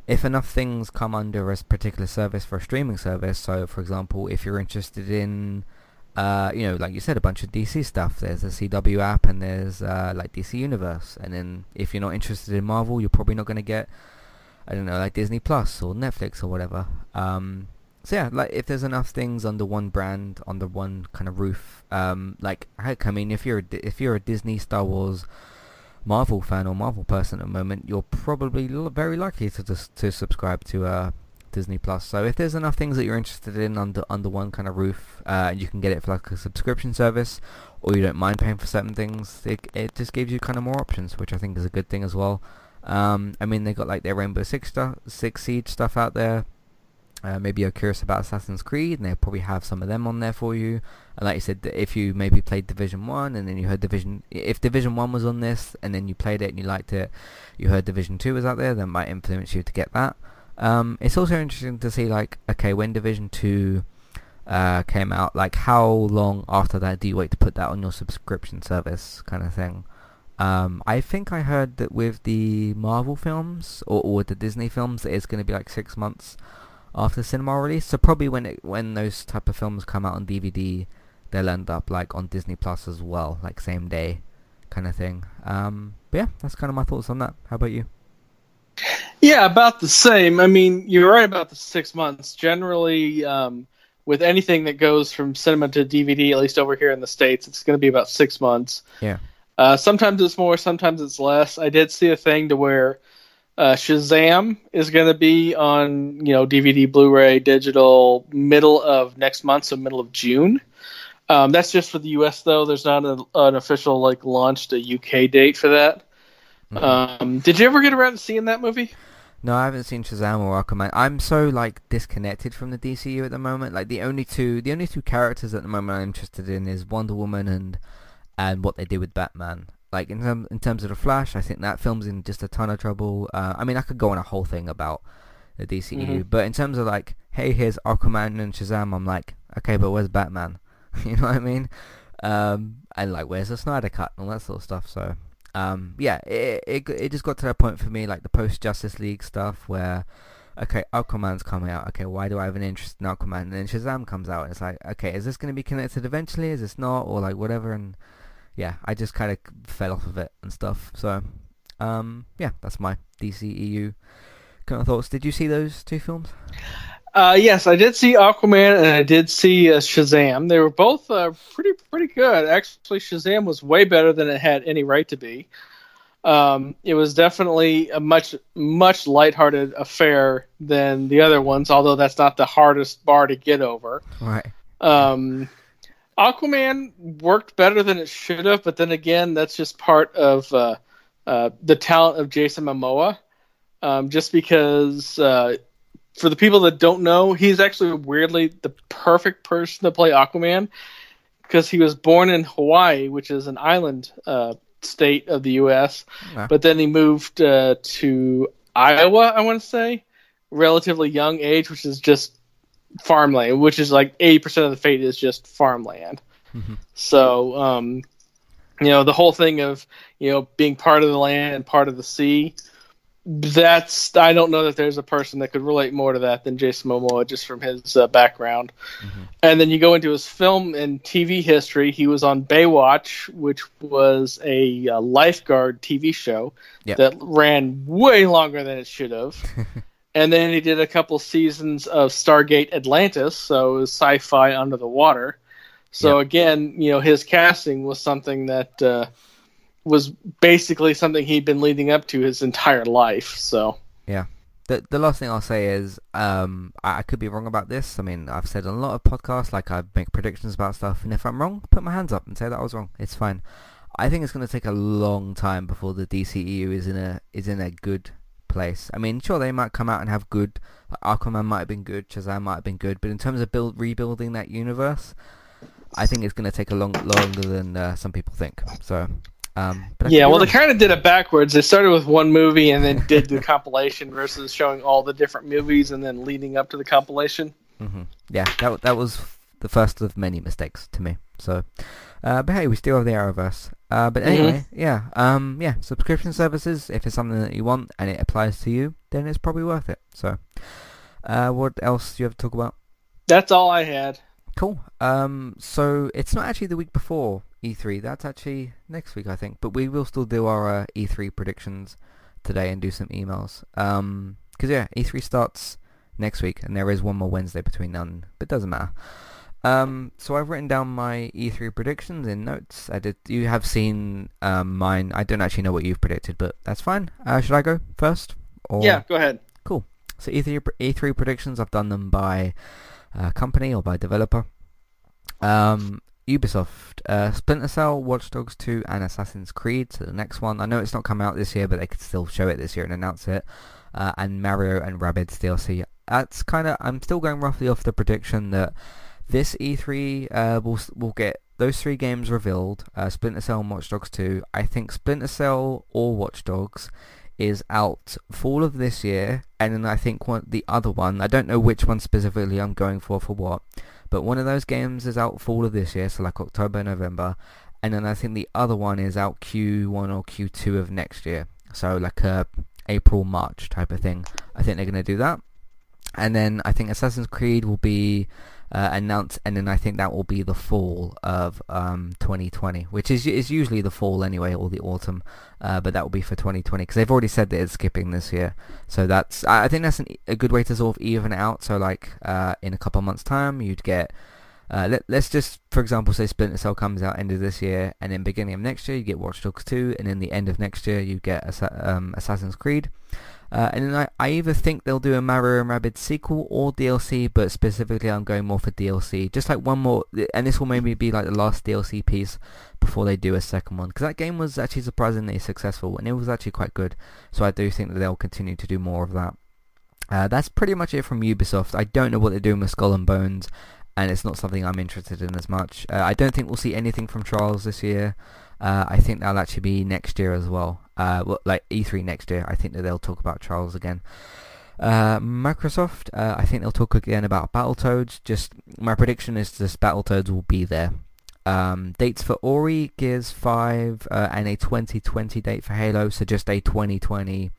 if enough things come under a particular service for a streaming service. So, for example, if you're interested in uh, you know, like you said, a bunch of DC stuff. There's a CW app and there's uh, like DC Universe. And then if you're not interested in Marvel, you're probably not going to get, I don't know, like Disney Plus or Netflix or whatever. Um, so yeah, like if there's enough things under one brand, under one kind of roof, um, like heck, I mean, if you're a, if you're a Disney, Star Wars, Marvel fan or Marvel person at the moment, you're probably very likely to to subscribe to uh, Disney Plus. So if there's enough things that you're interested in under under one kind of roof, uh, you can get it for like a subscription service, or you don't mind paying for certain things. It it just gives you kind of more options, which I think is a good thing as well. Um, I mean they got like their Rainbow Six stuff, Six Siege stuff out there. Uh, maybe you're curious about Assassin's Creed, and they'll probably have some of them on there for you. And like you said, if you maybe played Division One, and then you heard Division, if Division One was on this, and then you played it and you liked it, you heard Division Two was out there, that might influence you to get that. Um, it's also interesting to see like, okay, when Division Two uh, came out, like how long after that do you wait to put that on your subscription service, kind of thing. Um, I think I heard that with the Marvel films or, or with the Disney films, it's going to be like six months after cinema release. So probably when it, when those type of films come out on DVD, they'll end up like on Disney Plus as well, like same day, kind of thing. Um, but yeah, that's kind of my thoughts on that. How about you? Yeah, about the same. I mean, you're right about the six months. Generally, um, with anything that goes from cinema to DVD, at least over here in the states, it's going to be about six months. Yeah. Uh, sometimes it's more, sometimes it's less. I did see a thing to where uh, Shazam is going to be on, you know, DVD, Blu-ray, digital, middle of next month, so middle of June. Um, that's just for the U.S. though. There's not a, an official like launched a UK date for that. Um, did you ever get around to seeing that movie? No, I haven't seen Shazam or Aquaman. I'm so like disconnected from the DCU at the moment. Like the only two, the only two characters at the moment I'm interested in is Wonder Woman and and what they did with Batman. Like in terms in terms of the Flash, I think that film's in just a ton of trouble. Uh, I mean, I could go on a whole thing about the DCU, mm-hmm. but in terms of like, hey, here's Aquaman and Shazam, I'm like, okay, but where's Batman? [laughs] you know what I mean? Um, and like, where's the Snyder cut and all that sort of stuff. So um, yeah, it, it it just got to that point for me, like the post Justice League stuff, where okay, Aquaman's coming out. Okay, why do I have an interest in Aquaman? And then Shazam comes out, and it's like, okay, is this going to be connected eventually? Is this not, or like whatever? And yeah, I just kind of fell off of it and stuff. So um, yeah, that's my DCEU kind of thoughts. Did you see those two films? Uh, yes, I did see Aquaman and I did see uh, Shazam. They were both uh, pretty pretty good. Actually, Shazam was way better than it had any right to be. Um, it was definitely a much much lighthearted affair than the other ones, although that's not the hardest bar to get over. Right. Um, Aquaman worked better than it should have, but then again, that's just part of uh, uh, the talent of Jason Momoa. Um, just because uh, for the people that don't know, he's actually weirdly the perfect person to play Aquaman because he was born in Hawaii, which is an island uh, state of the U.S. Yeah. But then he moved uh, to Iowa, I want to say, relatively young age, which is just farmland, which is like eighty percent of the fate is just farmland. Mhm. So, um, you know, the whole thing of you know being part of the land and part of the sea. That's I don't know that there's a person that could relate more to that than Jason Momoa just from his uh, background. And then you go into his film and TV history. He was on Baywatch, which was a uh, lifeguard TV show Yep. that ran way longer than it should have. [laughs] and then he did a couple seasons of Stargate Atlantis, so it was sci-fi under the water. So again, you know, his casting was something that uh, was basically something he'd been leading up to his entire life. So yeah. The the last thing I'll say is um I, I could be wrong about this. I mean I've said a lot of podcasts like I make predictions about stuff, and if I'm wrong, put my hands up and say that I was wrong. It's fine. I think it's going to take a long time before the DCEU is in a is in a good place. I mean, sure they might come out and have good. Like Aquaman might have been good, Shazam might have been good, but in terms of build rebuilding that universe, I think it's going to take a long longer than uh, some people think. So. Um, but yeah, well, they kind of did it backwards. They started with one movie and then did the compilation versus showing all the different movies and then leading up to the compilation. hmm Yeah, that that was the first of many mistakes to me. So, uh, but hey, we still have the Arrowverse. Uh, but anyway, yeah, um, yeah, subscription services. If it's something that you want and it applies to you, then it's probably worth it. So, uh, what else do you have to talk about? That's all I had. Cool. Um, so it's not actually the week before E3. That's actually next week, I think. But we will still do our uh, E3 predictions today and do some emails. Um 'cause yeah, E3 starts next week, and there is one more Wednesday between now and. But it doesn't matter. Um, so I've written down my E3 predictions in notes. I did. You have seen um, mine. I don't actually know what you've predicted, but that's fine. Uh, should I go first? Or... Yeah, go ahead. Cool. So E3 E3 predictions, I've done them by uh, company or by developer. Um, Ubisoft, uh, Splinter Cell, Watch Dogs 2, and Assassin's Creed. So the next one, I know it's not come out this year, but they could still show it this year and announce it. Uh, and Mario and Rabbids DLC. That's kind of. I'm still going roughly off the prediction that this E3 uh, will will get those three games revealed. Uh, Splinter Cell and Watch Dogs 2. I think Splinter Cell or Watch Dogs is out fall of this year, and then I think one the other one. I don't know which one specifically I'm going for for what, but one of those games is out fall of this year, so like October, November, and then I think the other one is out Q1 or Q2 of next year, so like a April March type of thing. I think they're gonna do that, and then I think Assassin's Creed will be uh, announced, and then I think that will be the fall of um, 2020, which is is usually the fall anyway, or the autumn, uh, but that will be for 2020 because they've already said that it's skipping this year. So that's I think that's an, a good way to sort of even out. So like uh, in a couple months' time, you'd get. Uh, let, let's just, for example, say Splinter Cell comes out end of this year, and then beginning of next year you get Watch Dogs 2, and then the end of next year you get um, Assassin's Creed. Uh, and then I, I either think they'll do a Mario and Rabbids sequel or DLC, but specifically I'm going more for DLC. Just like one more, and this will maybe be like the last DLC piece before they do a second one. Because that game was actually surprisingly successful, and it was actually quite good. So I do think that they'll continue to do more of that. Uh, that's pretty much it from Ubisoft. I don't know what they're doing with Skull and Bones, and it's not something I'm interested in as much. Uh, I don't think we'll see anything from Trials this year. Uh, I think that'll actually be next year as well. Uh, well, like E3 next year. I think that they'll talk about Trials again. Uh, Microsoft, uh, I think they'll talk again about Battletoads. Just my prediction is just Battletoads will be there. Um, dates for Ori, Gears 5, uh, and a 2020 date for Halo. So just a 2020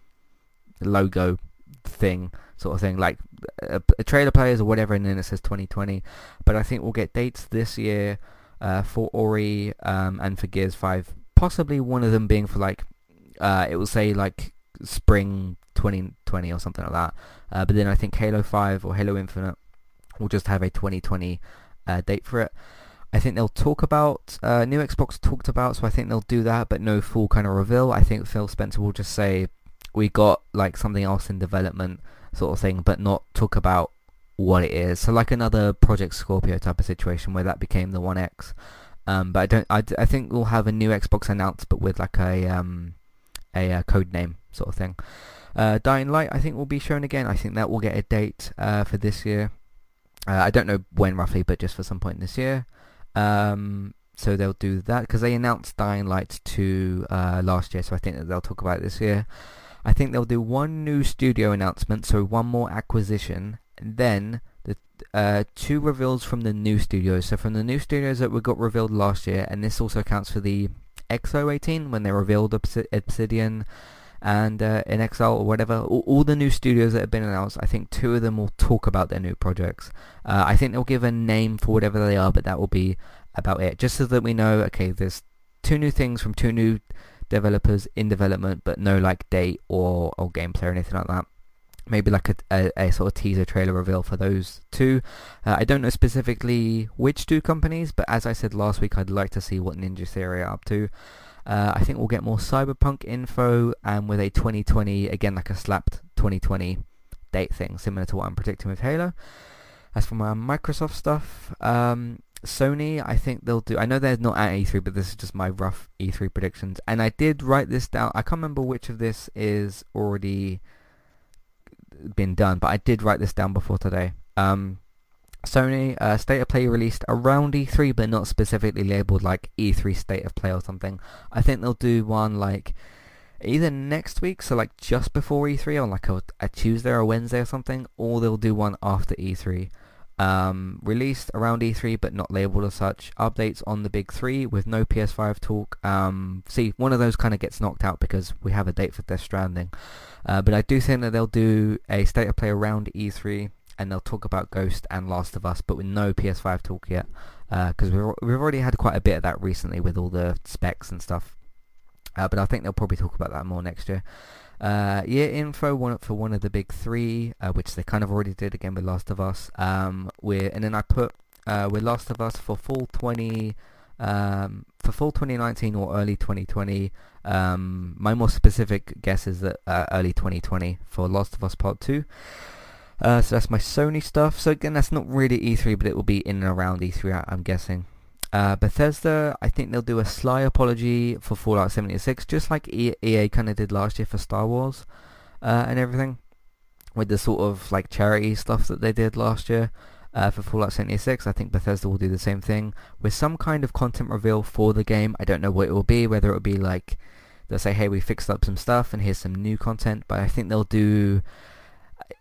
logo thing, sort of thing, like a, a trailer players or whatever, and then it says 2020. But I think we'll get dates this year uh, for Ori um, and for Gears 5. Possibly one of them being for like, uh, it will say like spring 2020 or something like that. Uh, but then I think Halo 5 or Halo Infinite will just have a 2020 uh, date for it. I think they'll talk about uh, new Xbox talked about, so I think they'll do that, but no full kind of reveal. I think Phil Spencer will just say we got like something else in development, sort of thing, but not talk about what it is. So like another Project Scorpio type of situation where that became the One X. Um, but I don't. I, I think we'll have a new Xbox announced, but with like a um, a uh, code name sort of thing. Uh, Dying Light, I think will be shown again. I think that will get a date uh, for this year. Uh, I don't know when roughly, but just for some point this year. Um, so they'll do that because they announced Dying Light 2 uh, last year, so I think that they'll talk about it this year. I think they'll do one new studio announcement, so one more acquisition, then the uh, two reveals from the new studios. So from the new studios that we got revealed last year, and this also counts for the X018 when they revealed Obsidian and uh, inXile or whatever, all, all, the new studios that have been announced, I think two of them will talk about their new projects. Uh, I think they'll give a name for whatever they are, but that will be about it. Just so that we know, okay, there's two new things from two new developers in development, but no like date or, or gameplay or anything like that. Maybe like a, a, a sort of teaser trailer reveal for those two. Uh, I don't know specifically which two companies, but as I said last week, I'd like to see what Ninja Theory are up to. Uh, I think we'll get more Cyberpunk info and with a 2020, again like a slapped 2020 date thing, similar to what I'm predicting with Halo. As for my Microsoft stuff, um, Sony, I think they'll do. I know they're not at E3, but this is just my rough E3 predictions. And I did write this down. I can't remember which of this is already been done, but I did write this down before today. Um, Sony uh, State of Play released around E3, but not specifically labeled like E3 State of Play or something. I think they'll do one like either next week, so like just before E3, on like a, a Tuesday or Wednesday or something, or they'll do one after E3. Um, released around E3 but not labeled as such. Updates on the big three with no PS5 talk. Um, see, one of those kind of gets knocked out because we have a date for Death Stranding. Uh, but I do think that they'll do a state of play around E3 and they'll talk about Ghost and Last of Us, but with no PS5 talk yet. Because uh, we've, we've already had quite a bit of that recently with all the specs and stuff. Uh, but I think they'll probably talk about that more next year. Uh, year info one for one of the big three, uh, which they kind of already did again with Last of Us. Um, we're, and then I put uh, with Last of Us for full 20, um, for full 2019 or early 2020. Um, my more specific guess is that uh, early 2020 for Last of Us Part 2. Uh, so that's my Sony stuff. So again, that's not really E3, but it will be in and around E3, I'm guessing. Uh, Bethesda, I think they'll do a sly apology for Fallout 76, just like EA kind of did last year for Star Wars uh, and everything, with the sort of like charity stuff that they did last year uh, for Fallout 76. I think Bethesda will do the same thing with some kind of content reveal for the game. I don't know what it will be, whether it will be like they'll say, "Hey, we fixed up some stuff and here's some new content," but I think they'll do.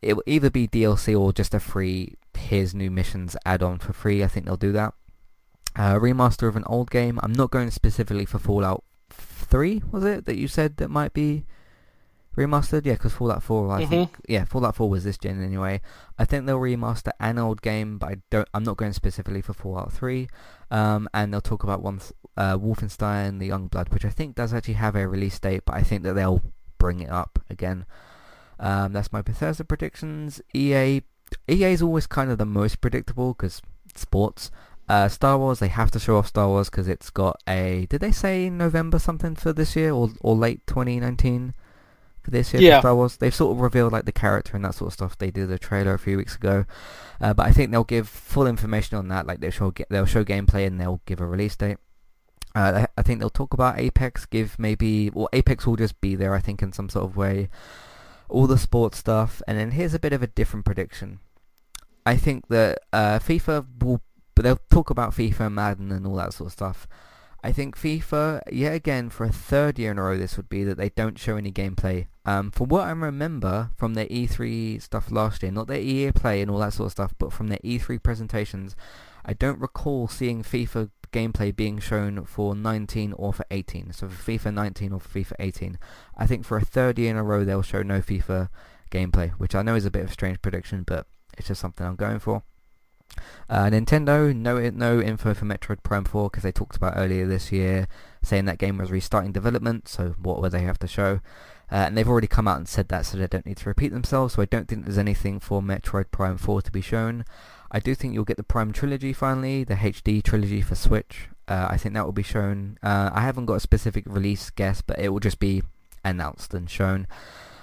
It will either be DLC or just a free here's new missions add-on for free. I think they'll do that uh, remaster of an old game. I'm not going specifically for Fallout 3, was it, that you said that might be remastered? Yeah, because Fallout 4, I mm-hmm. think, yeah, Fallout 4 was this gen anyway. I think they'll remaster an old game, but I don't. I'm not going specifically for Fallout 3. Um, and they'll talk about one, uh, Wolfenstein: The Youngblood, which I think does actually have a release date, but I think that they'll bring it up again. Um, that's my Bethesda predictions. EA, EA is always kind of the most predictable because sports. Uh, Star Wars, they have to show off Star Wars because it's got a. Did they say November something for this year or or late 2019 for this year yeah. for Star Wars? They've sort of revealed like the character and that sort of stuff. They did a trailer a few weeks ago, uh, but I think they'll give full information on that. Like they'll show they'll show gameplay and they'll give a release date. Uh, I think they'll talk about Apex. Give maybe well Apex will just be there. I think in some sort of way. All the sports stuff, and then here's a bit of a different prediction. I think that uh, FIFA will but they'll talk about FIFA and Madden and all that sort of stuff. I think FIFA, yet again, for a third year in a row, this would be that they don't show any gameplay. Um, from what I remember from their E3 stuff last year, not their EA Play and all that sort of stuff, but from their E3 presentations, I don't recall seeing FIFA gameplay being shown for 19 or for 18. So for FIFA 19 or for FIFA 18. I think for a third year in a row, they'll show no FIFA gameplay, which I know is a bit of a strange prediction, but it's just something I'm going for. Uh, Nintendo, no no info for Metroid Prime 4 because they talked about earlier this year saying that game was restarting development, so what would they have to show? Uh, and they've already come out and said that, so they don't need to repeat themselves, so I don't think there's anything for Metroid Prime 4 to be shown. I do think you'll get the Prime Trilogy finally, the HD Trilogy for Switch. Uh, I think that will be shown. Uh, I haven't got a specific release guess, but it will just be announced and shown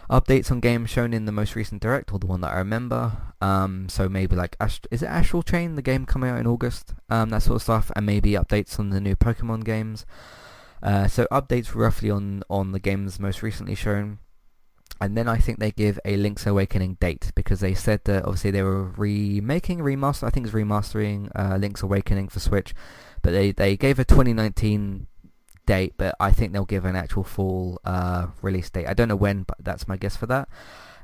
updates on games shown in the most recent direct or the one that I remember. Um, so maybe like Ast- is it Astral Chain, the game coming out in August, um, that sort of stuff, and maybe updates on the new Pokemon games. Uh, so updates roughly on on the games most recently shown. And then I think they give a Link's Awakening date because they said that obviously they were remaking, remaster, I think it's remastering uh, Link's Awakening for Switch but they they gave a 2019 date, but I think they'll give an actual full uh, release date. I don't know when, but that's my guess for that.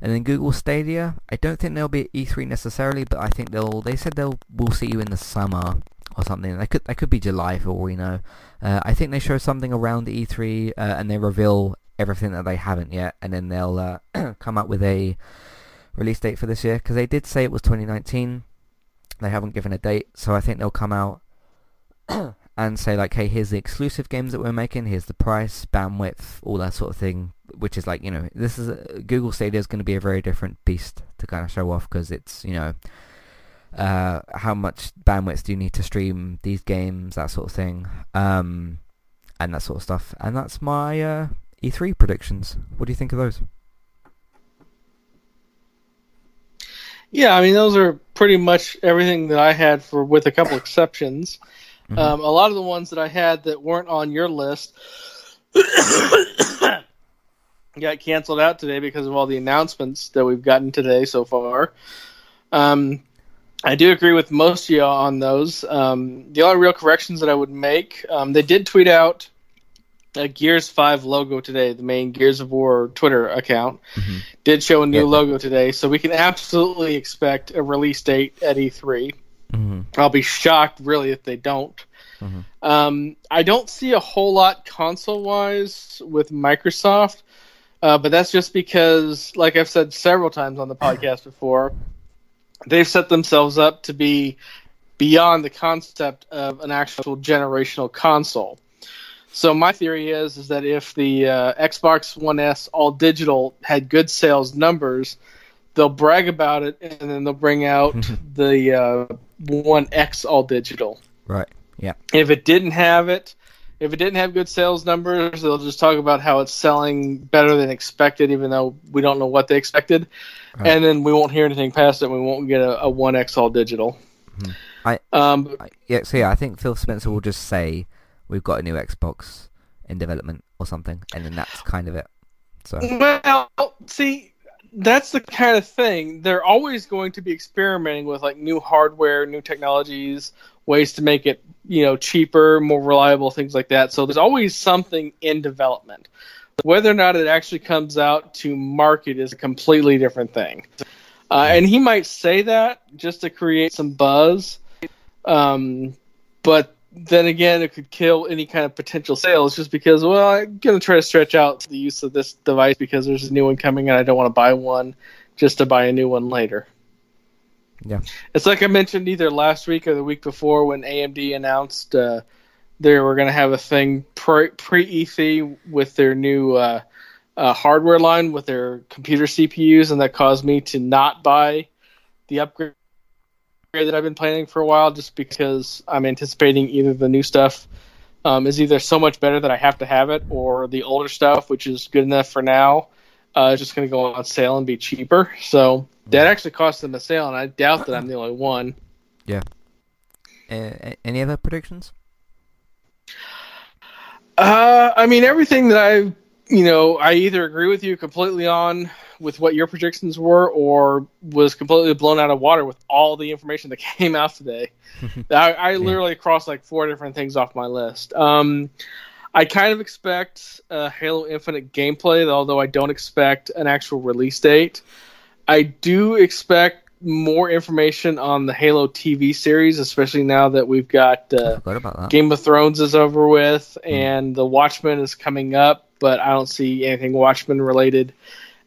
And then Google Stadia, I don't think they'll be at E3 necessarily, but I think they'll. They said they'll. We'll see you in the summer or something. They could. They could be July for all we know. Uh, I think they show something around E3 uh, and they reveal everything that they haven't yet, and then they'll uh, [clears throat] come up with a release date for this year because they did say it was 2019. They haven't given a date, so I think they'll come out [clears throat] and say like, hey, here's the exclusive games that we're making, here's the price, bandwidth, all that sort of thing. Which is like, you know, this is a, Google Stadia is going to be a very different beast to kind of show off because it's, you know, uh, how much bandwidth do you need to stream these games, that sort of thing, um, and that sort of stuff. And that's my uh, E3 predictions. What do you think of those? Yeah, I mean those are pretty much everything that I had for, with a couple exceptions. Mm-hmm. Um, a lot of the ones that I had that weren't on your list [coughs] got canceled out today because of all the announcements that we've gotten today so far. Um, I do agree with most of you on those. Um, the only real corrections that I would make, um, they did tweet out a Gears 5 logo today. The main Gears of War Twitter account mm-hmm. did show a new logo today, so we can absolutely expect a release date at E3. Mm-hmm. I'll be shocked, really, if they don't. Mm-hmm. Um, I don't see a whole lot console wise with Microsoft, uh, but that's just because, like I've said several times on the [clears throat] podcast before, they've set themselves up to be beyond the concept of an actual generational console. So my theory is is that if the uh, Xbox One S all digital had good sales numbers, they'll brag about it and then they'll bring out [laughs] the uh, One X all digital. Right. Yeah. If it didn't have it, if it didn't have good sales numbers, they'll just talk about how it's selling better than expected, even though we don't know what they expected. Right. And then we won't hear anything past it. We won't get a, a One X all digital. Mm-hmm. I, um, I, yeah, so yeah, I think Phil Spencer will just say we've got a new Xbox in development or something, and then that's kind of it. So well, see, that's the kind of thing they're always going to be experimenting with, like new hardware, new technologies, ways to make it you know cheaper, more reliable, things like that. So there's always something in development. Whether or not it actually comes out to market is a completely different thing. Uh, and he might say that just to create some buzz, um, but then again, it could kill any kind of potential sales just because, well, I'm going to try to stretch out the use of this device because there's a new one coming and I don't want to buy one just to buy a new one later. Yeah. It's like I mentioned either last week or the week before when AMD announced uh, they were going to have a thing pre E3 with their new uh, uh, hardware line with their computer CPUs, and that caused me to not buy the upgrade that I've been planning for a while, just because I'm anticipating either the new stuff um, is either so much better that I have to have it, or the older stuff, which is good enough for now, uh, is just going to go on sale and be cheaper. So that actually cost them a sale, and I doubt that I'm the only one. Yeah. Uh, any other predictions? Uh, I mean, everything that I, you know, I either agree with you completely on with what your predictions were, or was completely blown out of water with all the information that [laughs] came out today. [laughs] I, I, literally crossed like four different things off my list. Um, I kind of expect uh, Halo Infinite gameplay, although I don't expect an actual release date. I do expect more information on the Halo TV series, especially now that we've got uh, Game of Thrones is over with mm. and The Watchmen is coming up, but I don't see anything Watchmen related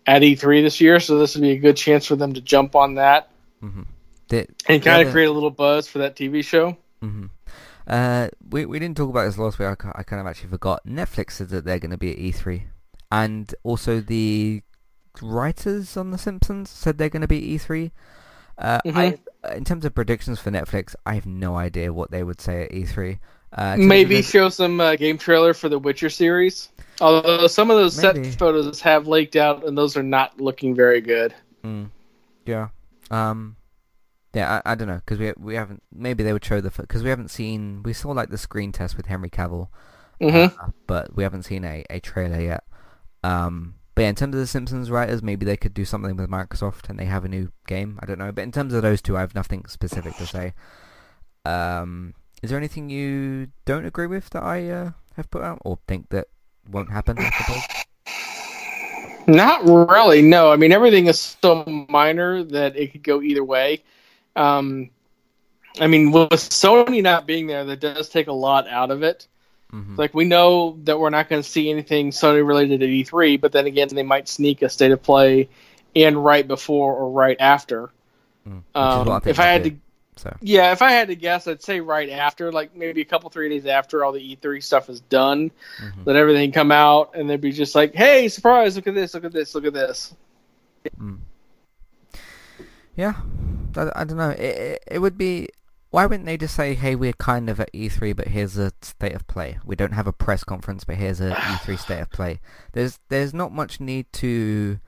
at E3 this year, so this would be a good chance for them to jump on that mm-hmm. the, and kind of create a little buzz for that TV show. Mm-hmm. Uh, we we didn't talk about this last week. I, I kind of actually forgot. Netflix said that they're going to be at E3, and also the writers on The Simpsons said they're going to be E3. Uh, mm-hmm. I, in terms of predictions for Netflix, I have no idea what they would say at E3. Uh, Maybe show some uh, game trailer for the Witcher series. Although some of those Maybe. set photos have leaked out, and those are not looking very good. Mm. Yeah. Um. Yeah, I, I don't know because we we haven't. Maybe they would show the because we haven't seen. We saw like the screen test with Henry Cavill, mm-hmm. uh, but we haven't seen a, a trailer yet. Um. But yeah, in terms of the Simpsons writers, maybe they could do something with Microsoft and they have a new game. I don't know. But in terms of those two, I have nothing specific to say. Um, is there anything you don't agree with that I uh, have put out or think that won't happen? Not really. No, I mean everything is so minor that it could go either way. Um, I mean, with Sony not being there, that does take a lot out of it. Mhm. Like we know that we're not going to see anything Sony related at E3, but then again, they might sneak a state of play in right before or right after. Mm. Um, what I think if I had did, to, So yeah, if I had to guess, I'd say right after, like maybe a couple three days after all the E3 stuff is done, mhm. let everything come out, and they'd be just like, "Hey, surprise! Look at this! Look at this! Look at this!" Mm. Yeah, I, I don't know. It, it it would be. Why wouldn't they just say, "Hey, we're kind of at E3, but here's a state of play. We don't have a press conference, but here's a E3 [sighs] state of play." There's there's not much need to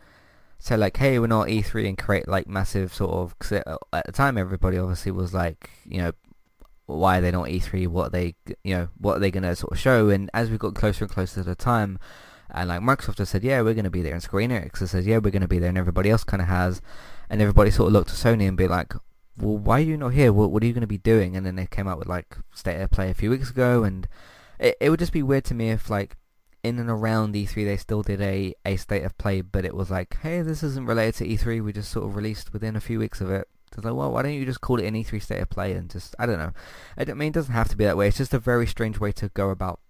say like, "Hey, we're not E3," and create like massive sort of. Cause uh, at the time, everybody obviously was like, you know, why are they not E3? What are they, you know, what are they going to sort of show? And as we got closer and closer to the time, and like Microsoft has said, yeah, we're going to be there, and Square Enix has said, yeah, we're going to be there, and everybody else kind of has, and everybody sort of looked to Sony and be like, well, why are you not here? What, what are you going to be doing? And then they came out with like State of Play a few weeks ago, and it, it would just be weird to me if like in and around E3 they still did a, a State of Play, but it was like, hey, this isn't related to E3, we just sort of released within a few weeks of it. It's like, well, why don't you just call it an E3 State of Play and just, I don't know. I, don't, I mean, it doesn't have to be that way. It's just a very strange way to go about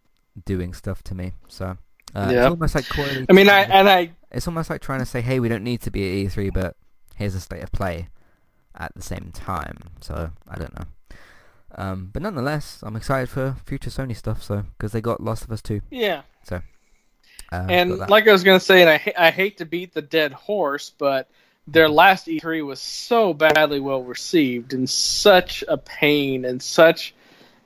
doing stuff to me. So, uh, Yeah. it's almost like calling I mean, I and I it's almost like trying to say, hey, we don't need to be at E3, but here's a state of play at the same time. So I don't know. Um, but nonetheless, I'm excited for future Sony stuff. So because they got Last of Us 2. yeah. Uh, got And like I was gonna say, and I ha- I hate to beat the dead horse, but their last E3 was so badly well received and such a pain and such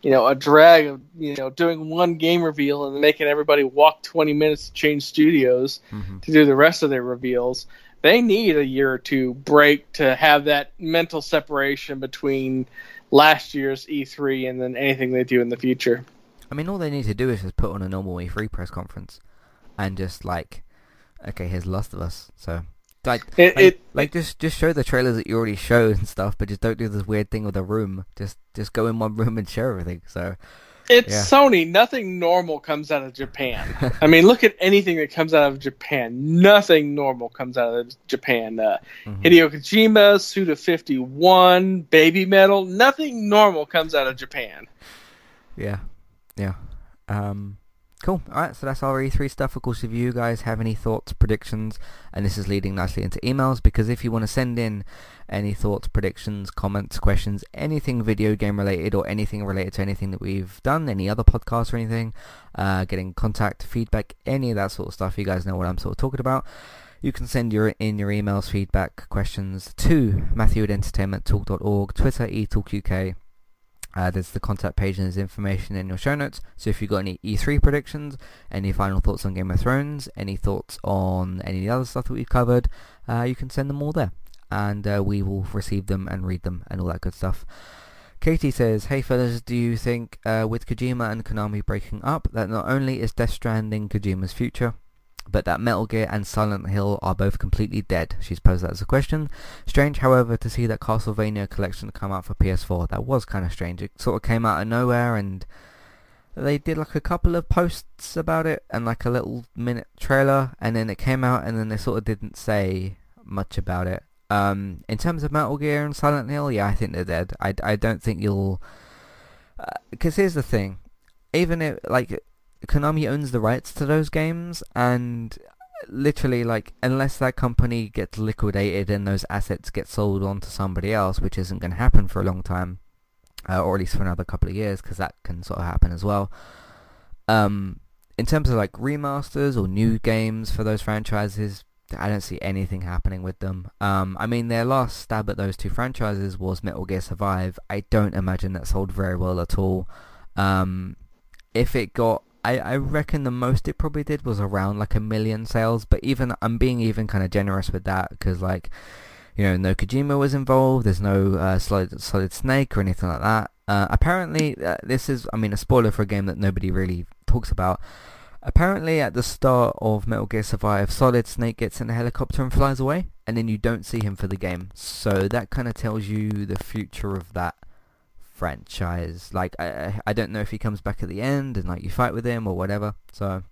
you know a drag of you know doing one game reveal and making everybody walk 20 minutes to change studios Mhm. to do the rest of their reveals. They need a year or two break to have that mental separation between last year's E3 and then anything they do in the future. I mean, all they need to do is just put on a normal E3 press conference and just like, okay, here's Last of Us. So. Like, It- like, it- like just just show the trailers that you already showed and stuff, but just don't do this weird thing with a room. Just just go in one [laughs] room and show everything. So It's Yeah. Sony. Nothing normal comes out of Japan. I mean, look at anything that comes out of Japan. Nothing normal comes out of Japan. Uh, mhm. Hideo Kojima, Suda 51, Babymetal. Nothing normal comes out of Japan. Yeah, yeah. Um, cool. All right, so that's our E3 stuff. Of course, if you guys have any thoughts, predictions, and this is leading nicely into emails, because if you want to send in any thoughts, predictions, comments, questions, anything video game related or anything related to anything that we've done, any other podcasts or anything, uh, getting contact, feedback, any of that sort of stuff, you guys know what I'm sort of talking about. You can send your in your emails, feedback, questions to Matthew at entertainmenttalk.org, Twitter, eTalkUK, uh, there's the contact page and there's information in your show notes. So if you've got any E3 predictions, any final thoughts on Game of Thrones, any thoughts on any other stuff that we've covered, uh, you can send them all there. And uh, we will receive them and read them and all that good stuff. Katie says, Hey fellas, do you think uh, with Kojima and Konami breaking up that not only is Death Stranding Kojima's future, but that Metal Gear and Silent Hill are both completely dead? She's posed that as a question. Strange, however, to see that Castlevania collection come out for PS4. That was kind of strange. It sort of came out of nowhere, and they did like a couple of posts about it and like a little minute trailer, and then it came out, and then they sort of didn't say much about it. Um, in terms of Metal Gear and Silent Hill, yeah, I think they're dead. I, I don't think you'll. Because here's the thing, even if like Konami owns the rights to those games, and literally like unless that company gets liquidated and those assets get sold on to somebody else, which isn't going to happen for a long time, uh, or at least for another couple of years, because that can sort of happen as well. Um, in terms of like remasters or new games for those franchises, I don't see anything happening with them. Um, I mean, their last stab at those two franchises was Metal Gear Survive. I don't imagine that sold very well at all. Um, if it got, I, I reckon the most it probably did was around like a million sales. But even I'm being even kind of generous with that because like, you know, no Kojima was involved. There's no uh, Solid Solid Snake or anything like that. Uh, apparently, uh, this is, I mean, a spoiler for a game that nobody really talks about. Apparently, at the start of Metal Gear Survive, Solid Snake gets in a helicopter and flies away, and then you don't see him for the game. So that kind of tells you the future of that franchise. Like I I don't know if he comes back at the end and like you fight with him or whatever. So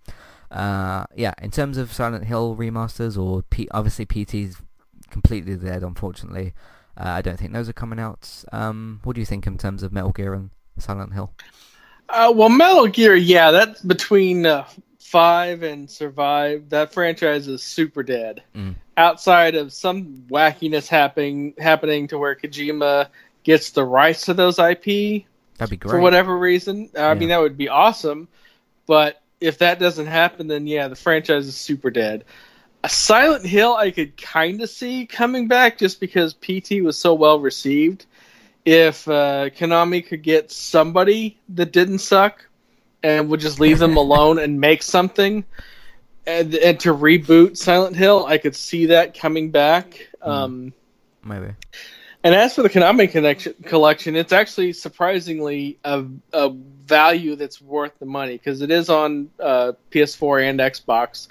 uh, yeah, in terms of Silent Hill remasters or P- obviously PT's completely dead, unfortunately. Uh, I don't think those are coming out. Um, what do you think in terms of Metal Gear and Silent Hill? Uh, well, Metal Gear, yeah, that's between uh, five and Survive. That franchise is super dead. Mm. Outside of some wackiness happening happening to where Kojima gets the rights to those IP That'd be great. for whatever reason, I Yeah. mean that would be awesome. But if that doesn't happen, then yeah, the franchise is super dead. A Silent Hill, I could kind of see coming back just because PT was so well received. If uh, Konami could get somebody that didn't suck and would just leave them [laughs] alone and make something, and, and to reboot Silent Hill, I could see that coming back. Um, Maybe. And as for the Konami connection, collection, it's actually surprisingly a, a value that's worth the money because it is on uh, PS4 and Xbox,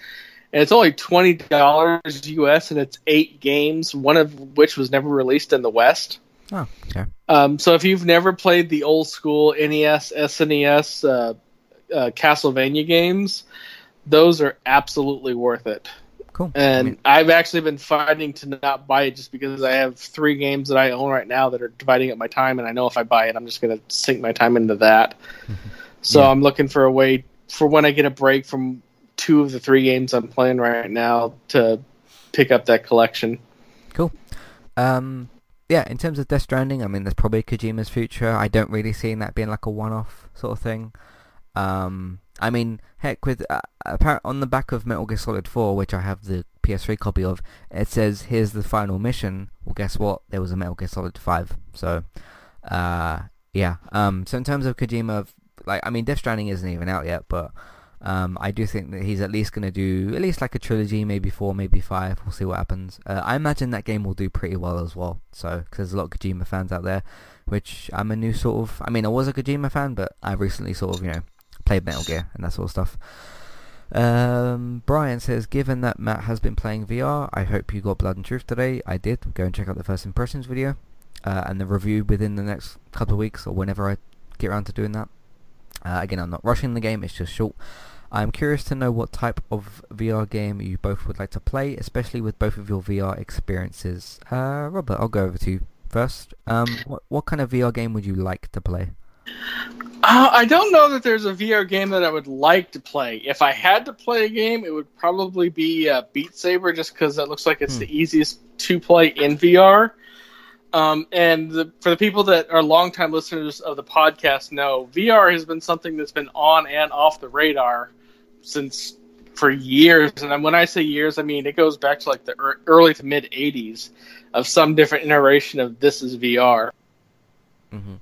and it's only twenty dollars US, and it's eight games, one of which was never released in the West. Oh, okay. Um, so if you've never played the old school NES, SNES, uh, uh, Castlevania games, those are absolutely worth it. Cool. And I mean, I've actually been fighting to not buy it just because I have three games that I own right now that are dividing up my time, and I know if I buy it, I'm just going to sink my time into that. [laughs] So Yeah. I'm looking for a way for when I get a break from two of the three games I'm playing right now to pick up that collection. Cool. Um, yeah, in terms of Death Stranding, I mean, there's probably Kojima's future. I don't really see that being like a one-off sort of thing. Um, I mean, heck, with uh, on the back of Metal Gear Solid 4, which I have the PS3 copy of, it says, "Here's the final mission." Well, guess what? There was a Metal Gear Solid 5. So, uh, yeah. Um, so in terms of Kojima, like, I mean, Death Stranding isn't even out yet, but um, I do think that he's at least going to do at least like a trilogy, maybe four, maybe five. We'll see what happens. Uh, I imagine that game will do pretty well as well. So, because there's a lot of Kojima fans out there, which I'm a new sort of. I mean, I was a Kojima fan, but I recently sort of, you know, played Metal Gear and that sort of stuff. Um, Brian says, given that Matt has been playing VR, I hope you got Blood and Truth today. I did. Go and check out the first impressions video uh, and the review within the next couple of weeks or whenever I get around to doing that. Uh, again, I'm not rushing the game; it's just short. I'm curious to know what type of VR game you both would like to play, especially with both of your VR experiences. Uh, Robert, I'll go over to you first. Um, what what kind of VR game would you like to play? Uh, I don't know that there's a VR game that I would like to play. If I had to play a game, it would probably be uh, Beat Saber, just because it looks like it's Hmm. the easiest to play in VR. Um, and the, for the people that are longtime listeners of the podcast, know VR has been something that's been on and off the radar since for years. And when I say years, I mean it goes back to like the ear- early to mid '80s of some different iteration of this is VR. Mm-hmm.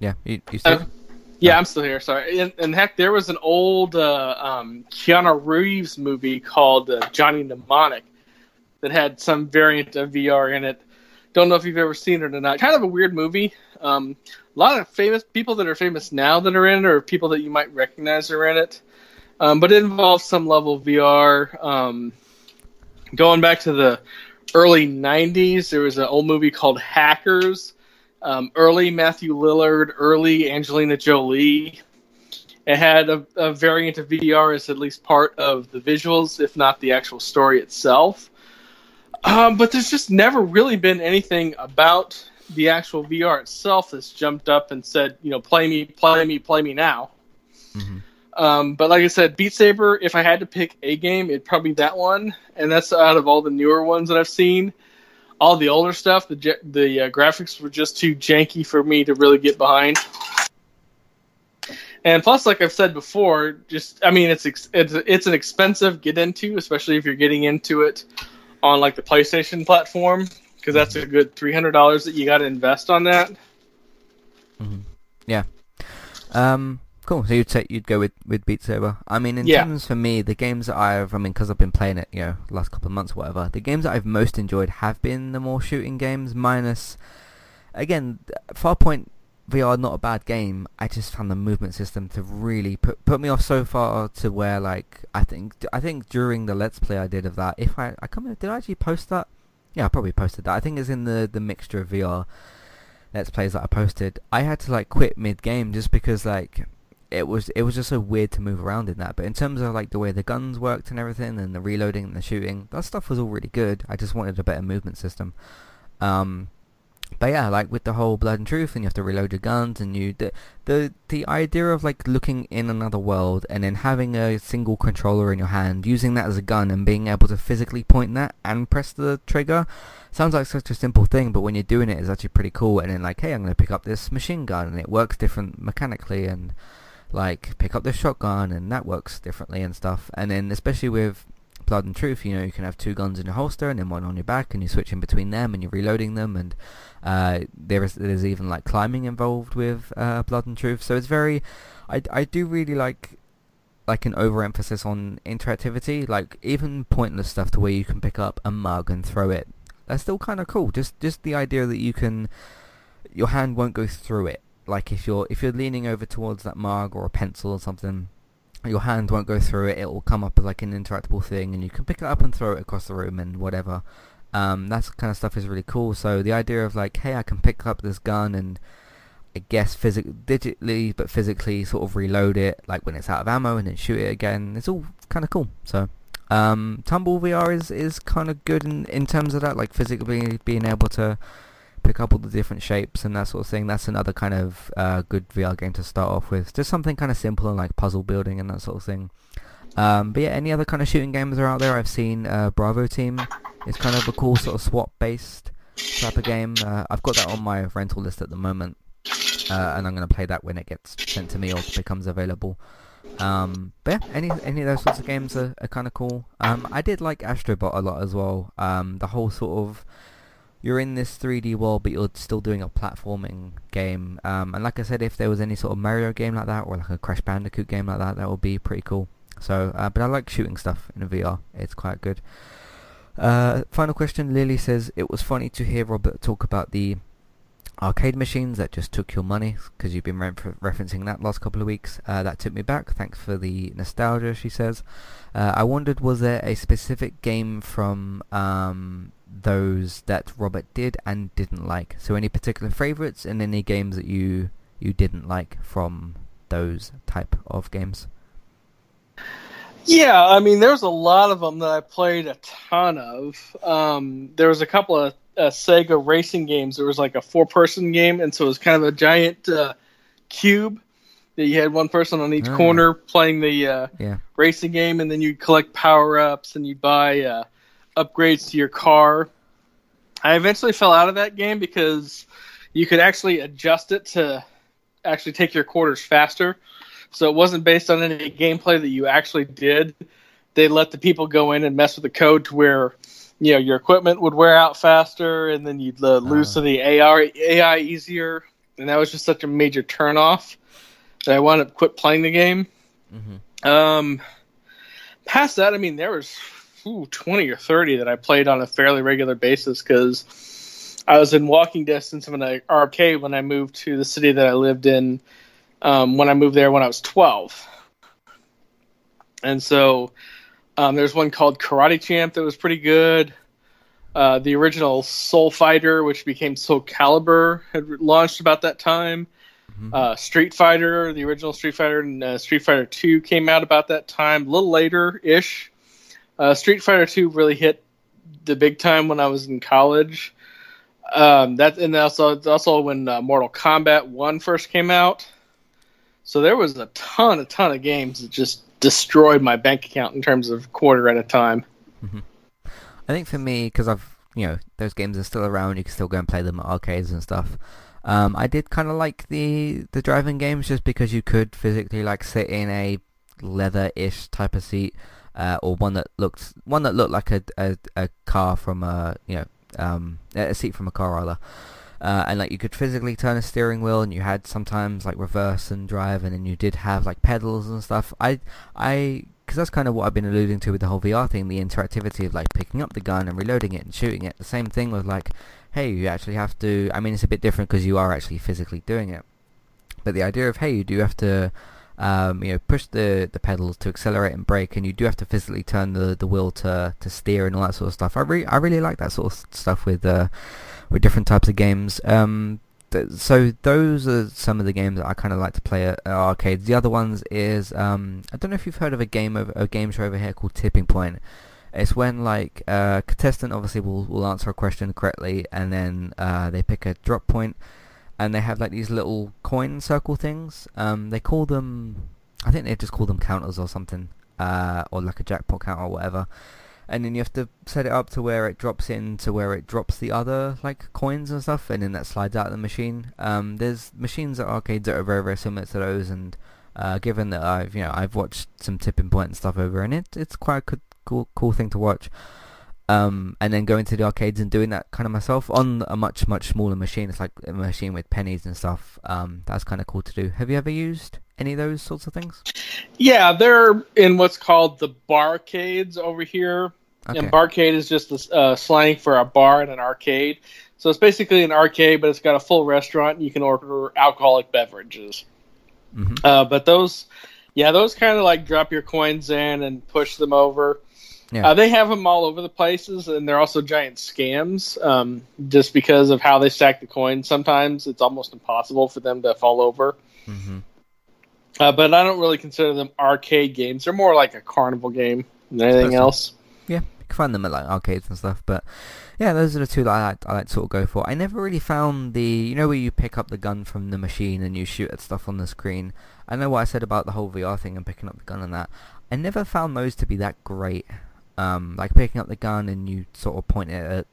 Yeah, you, you still? Uh, Yeah, I'm still here. Sorry. And, and heck, there was an old uh, um, Keanu Reeves movie called uh, Johnny Mnemonic that had some variant of VR in it. Don't know if you've ever seen it or not. Kind of a weird movie. Um, a lot of famous people that are famous now that are in it, or people that you might recognize are in it. Um, but it involves some level of VR. Um, going back to the early '90s, there was an old movie called Hackers um, early Matthew Lillard, early Angelina Jolie. It had a, a variant of VR as at least part of the visuals, if not the actual story itself. Um, but there's just never really been anything about the actual VR itself that's jumped up and said, you know, play me, play me, play me now. Mhm. Um, but like I said, Beat Saber, if I had to pick a game, it'd probably be that one. And that's out of all the newer ones that I've seen all the older stuff, the the uh, graphics were just too janky for me to really get behind. And plus, like I've said before, just I mean, it's ex- it's it's an expensive get into, especially if you're getting into it on like the PlayStation platform, because that's a good three hundred dollars that you got to invest on that. Mhm. Yeah. Um. Cool. So you'd say you'd go with with Beat Saber. I mean, in Yeah. terms for me, the games that I've, I mean, because I've been playing it, you know, last couple of months, or whatever. The games that I've most enjoyed have been the more shooting games. Minus, again, Farpoint VR not a bad game. I just found the movement system to really put put me off so far to where like I think I think during the Let's Play I did of that. If I I come did I actually post that? Yeah, I probably posted that. I think it's in the the mixture of VR let's plays that I posted, I had to like quit mid game just because like it was it was just so weird to move around in that. But in terms of like the way the guns worked and everything, and the reloading and the shooting, that stuff was all really good. I just wanted a better movement system. Um, but yeah, like with the whole blood and truth, and you have to reload your guns, and you the the the idea of like looking in another world and then having a single controller in your hand, using that as a gun, and being able to physically point that and press the trigger, sounds like such a simple thing, but when you're doing it, it's actually pretty cool. And then like, hey, I'm gonna pick up this machine gun, and it works different mechanically, and like pick up the shotgun, and that works differently and stuff. And then especially with blood and truth, you know, you can have two guns in your holster and then one on your back, and you switch in between them, and you're reloading them, and uh, there is there's even like climbing involved with uh, Blood and Truth, so it's very. I, I do really like like an overemphasis on interactivity, like even pointless stuff to where you can pick up a mug and throw it. That's still kind of cool. Just just the idea that you can your hand won't go through it. Like if you're if you're leaning over towards that mug or a pencil or something, your hand won't go through it. It will come up as like an interactable thing, and you can pick it up and throw it across the room and whatever. Um, that kind of stuff is really cool. So the idea of like, hey, I can pick up this gun and I guess physic- digitally, but physically sort of reload it, like when it's out of ammo, and then shoot it again. It's all kind of cool. So um, Tumble VR is is kind of good in in terms of that, like physically being able to pick up all the different shapes and that sort of thing. That's another kind of uh, good VR game to start off with. Just something kind of simple and like puzzle building and that sort of thing. Um, but yeah, any other kind of shooting games are out there? I've seen uh, Bravo Team. It's kind of a cool sort of SWAT based type of game. Uh, I've got that on my rental list at the moment, uh, and I'm going to play that when it gets sent to me or becomes available. Um, but yeah, any any of those sorts of games are, are kind of cool. Um, I did like Astrobot a lot as well. Um, the whole sort of you're in this 3D world, but you're still doing a platforming game. Um, and like I said, if there was any sort of Mario game like that, or like a Crash Bandicoot game like that, that would be pretty cool. So, uh, but I like shooting stuff in a VR. It's quite good. Uh, final question. Lily says it was funny to hear Robert talk about the arcade machines that just took your money because you've been re- referencing that last couple of weeks. Uh, that took me back. Thanks for the nostalgia. She says. Uh, I wondered, was there a specific game from um, those that Robert did and didn't like? So, any particular favourites and any games that you you didn't like from those type of games? Yeah, I mean, there's a lot of them that I played a ton of. Um, there was a couple of uh, Sega racing games. There was like a four-person game, and so it was kind of a giant uh, cube that you had one person on each oh. corner playing the uh, yeah. racing game, and then you'd collect power-ups and you'd buy uh, upgrades to your car. I eventually fell out of that game because you could actually adjust it to actually take your quarters faster. So it wasn't based on any gameplay that you actually did. They let the people go in and mess with the code to where you know your equipment would wear out faster, and then you'd uh, lose uh. to the AI AI easier. And that was just such a major turnoff that I wound up quit playing the game. Mm-hmm. Um, past that, I mean, there was ooh, 20 or 30 that I played on a fairly regular basis because I was in walking distance of an arcade when I moved to the city that I lived in um, when I moved there when I was 12. And so um, there's one called Karate Champ that was pretty good. Uh, the original Soul Fighter, which became Soul Calibur, had launched about that time. Mm-hmm. Uh, Street Fighter, the original Street Fighter, and uh, Street Fighter 2 came out about that time, a little later ish. Uh, Street Fighter 2 really hit the big time when I was in college. Um, that and also also when uh, Mortal Kombat 1 first came out. So there was a ton, a ton of games that just destroyed my bank account in terms of quarter at a time. Mm-hmm. I think for me, because I've you know those games are still around, you can still go and play them at arcades and stuff. Um, I did kind of like the the driving games just because you could physically like sit in a leather-ish type of seat, uh, or one that looked one that looked like a a, a car from a you know um, a seat from a car rather. Uh, and like you could physically turn a steering wheel, and you had sometimes like reverse and drive, and then you did have like pedals and stuff. I, I, because that's kind of what I've been alluding to with the whole VR thing, the interactivity of like picking up the gun and reloading it and shooting it. The same thing with like, hey, you actually have to. I mean, it's a bit different because you are actually physically doing it, but the idea of hey, you do have to. Um, you know, push the, the pedals to accelerate and brake, and you do have to physically turn the, the wheel to, to steer and all that sort of stuff. I really I really like that sort of stuff with uh, with different types of games. Um, th- so those are some of the games that I kind of like to play at, at, arcades. The other ones is um, I don't know if you've heard of a game of a game show over here called Tipping Point. It's when like a uh, contestant obviously will will answer a question correctly, and then uh, they pick a drop point, and they have like these little coin circle things. Um, they call them, I think they just call them counters or something, uh, or like a jackpot counter or whatever and then you have to set it up to where it drops in to where it drops the other like coins and stuff, and then that slides out of the machine. Um, there's machines at arcades that are very very similar to those, and uh, given that I've you know I've watched some tipping point and stuff over, and it it's quite a cool cool, cool thing to watch. Um, and then going to the arcades and doing that kind of myself on a much much smaller machine. It's like a machine with pennies and stuff. Um, that's kind of cool to do. Have you ever used any of those sorts of things? Yeah, they're in what's called the barcades over here. Okay. And barcade is just the uh, slang for a bar and an arcade. So it's basically an arcade, but it's got a full restaurant. And you can order alcoholic beverages. Mm-hmm. Uh, but those, yeah, those kind of like drop your coins in and push them over. Yeah. Uh, they have them all over the places, and they're also giant scams. Um, just because of how they stack the coins, sometimes it's almost impossible for them to fall over. Mm-hmm. Uh, but I don't really consider them arcade games. They're more like a carnival game than anything else yeah, you can find them at like arcades and stuff. But yeah, those are the two that I like, I like to sort of go for. I never really found the you know where you pick up the gun from the machine and you shoot at stuff on the screen. I know what I said about the whole VR thing and picking up the gun and that. I never found those to be that great. Um, like picking up the gun and you sort of point it at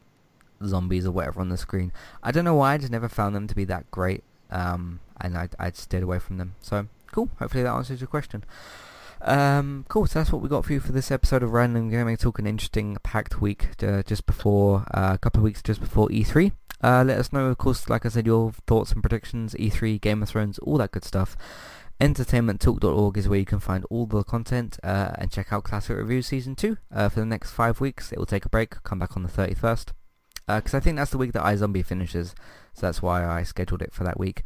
zombies or whatever on the screen. I don't know why. I just never found them to be that great. Um, and I I stayed away from them. So cool. Hopefully that answers your question. Um, cool, so that's what we got for you for this episode of Random Gaming Talk, an interesting packed week uh, just before, uh, a couple of weeks just before E3. Uh, let us know, of course, like I said, your thoughts and predictions, E3, Game of Thrones, all that good stuff. Entertainmenttalk.org is where you can find all the content uh, and check out Classic Review Season 2 uh, for the next five weeks. It will take a break, come back on the 31st. Because uh, I think that's the week that iZombie finishes, so that's why I scheduled it for that week.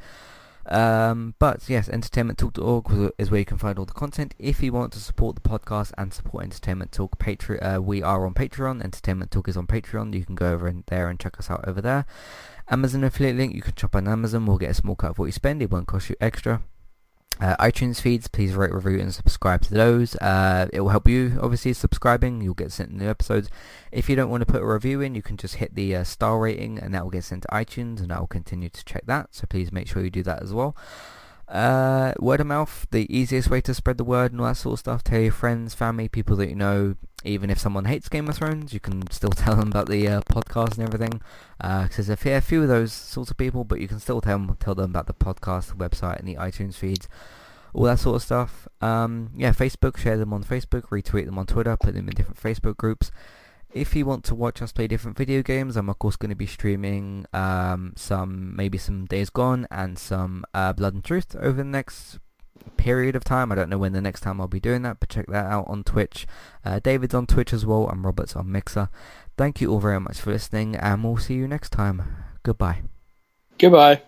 Um, but yes, entertainmenttalk.org is where you can find all the content. If you want to support the podcast and support Entertainment Talk, Patre- uh, we are on Patreon. Entertainment Talk is on Patreon. You can go over there and check us out over there. Amazon affiliate link, you can shop on Amazon. We'll get a small cut of what you spend. It won't cost you extra. Uh, iTunes feeds, please rate, review, and subscribe to those. Uh, it will help you, obviously, subscribing. You'll get sent new episodes. If you don't want to put a review in, you can just hit the uh, star rating, and that will get sent to iTunes, and I will continue to check that. So please make sure you do that as well. Uh, word of mouth, the easiest way to spread the word and all that sort of stuff. Tell your friends, family, people that you know. Even if someone hates Game of Thrones, you can still [laughs] tell them about the uh, podcast and everything. Because uh, there's a fair few of those sorts of people, but you can still tell them, tell them about the podcast, the website, and the iTunes feeds. All that sort of stuff. Um, yeah, Facebook, share them on Facebook, retweet them on Twitter, put them in different Facebook groups. If you want to watch us play different video games, I'm of course going to be streaming um, some, maybe some Days Gone and some uh, Blood and Truth over the next period of time. I don't know when the next time I'll be doing that, but check that out on Twitch. Uh, David's on Twitch as well, and Robert's on Mixer. Thank you all very much for listening, and we'll see you next time. Goodbye. Goodbye.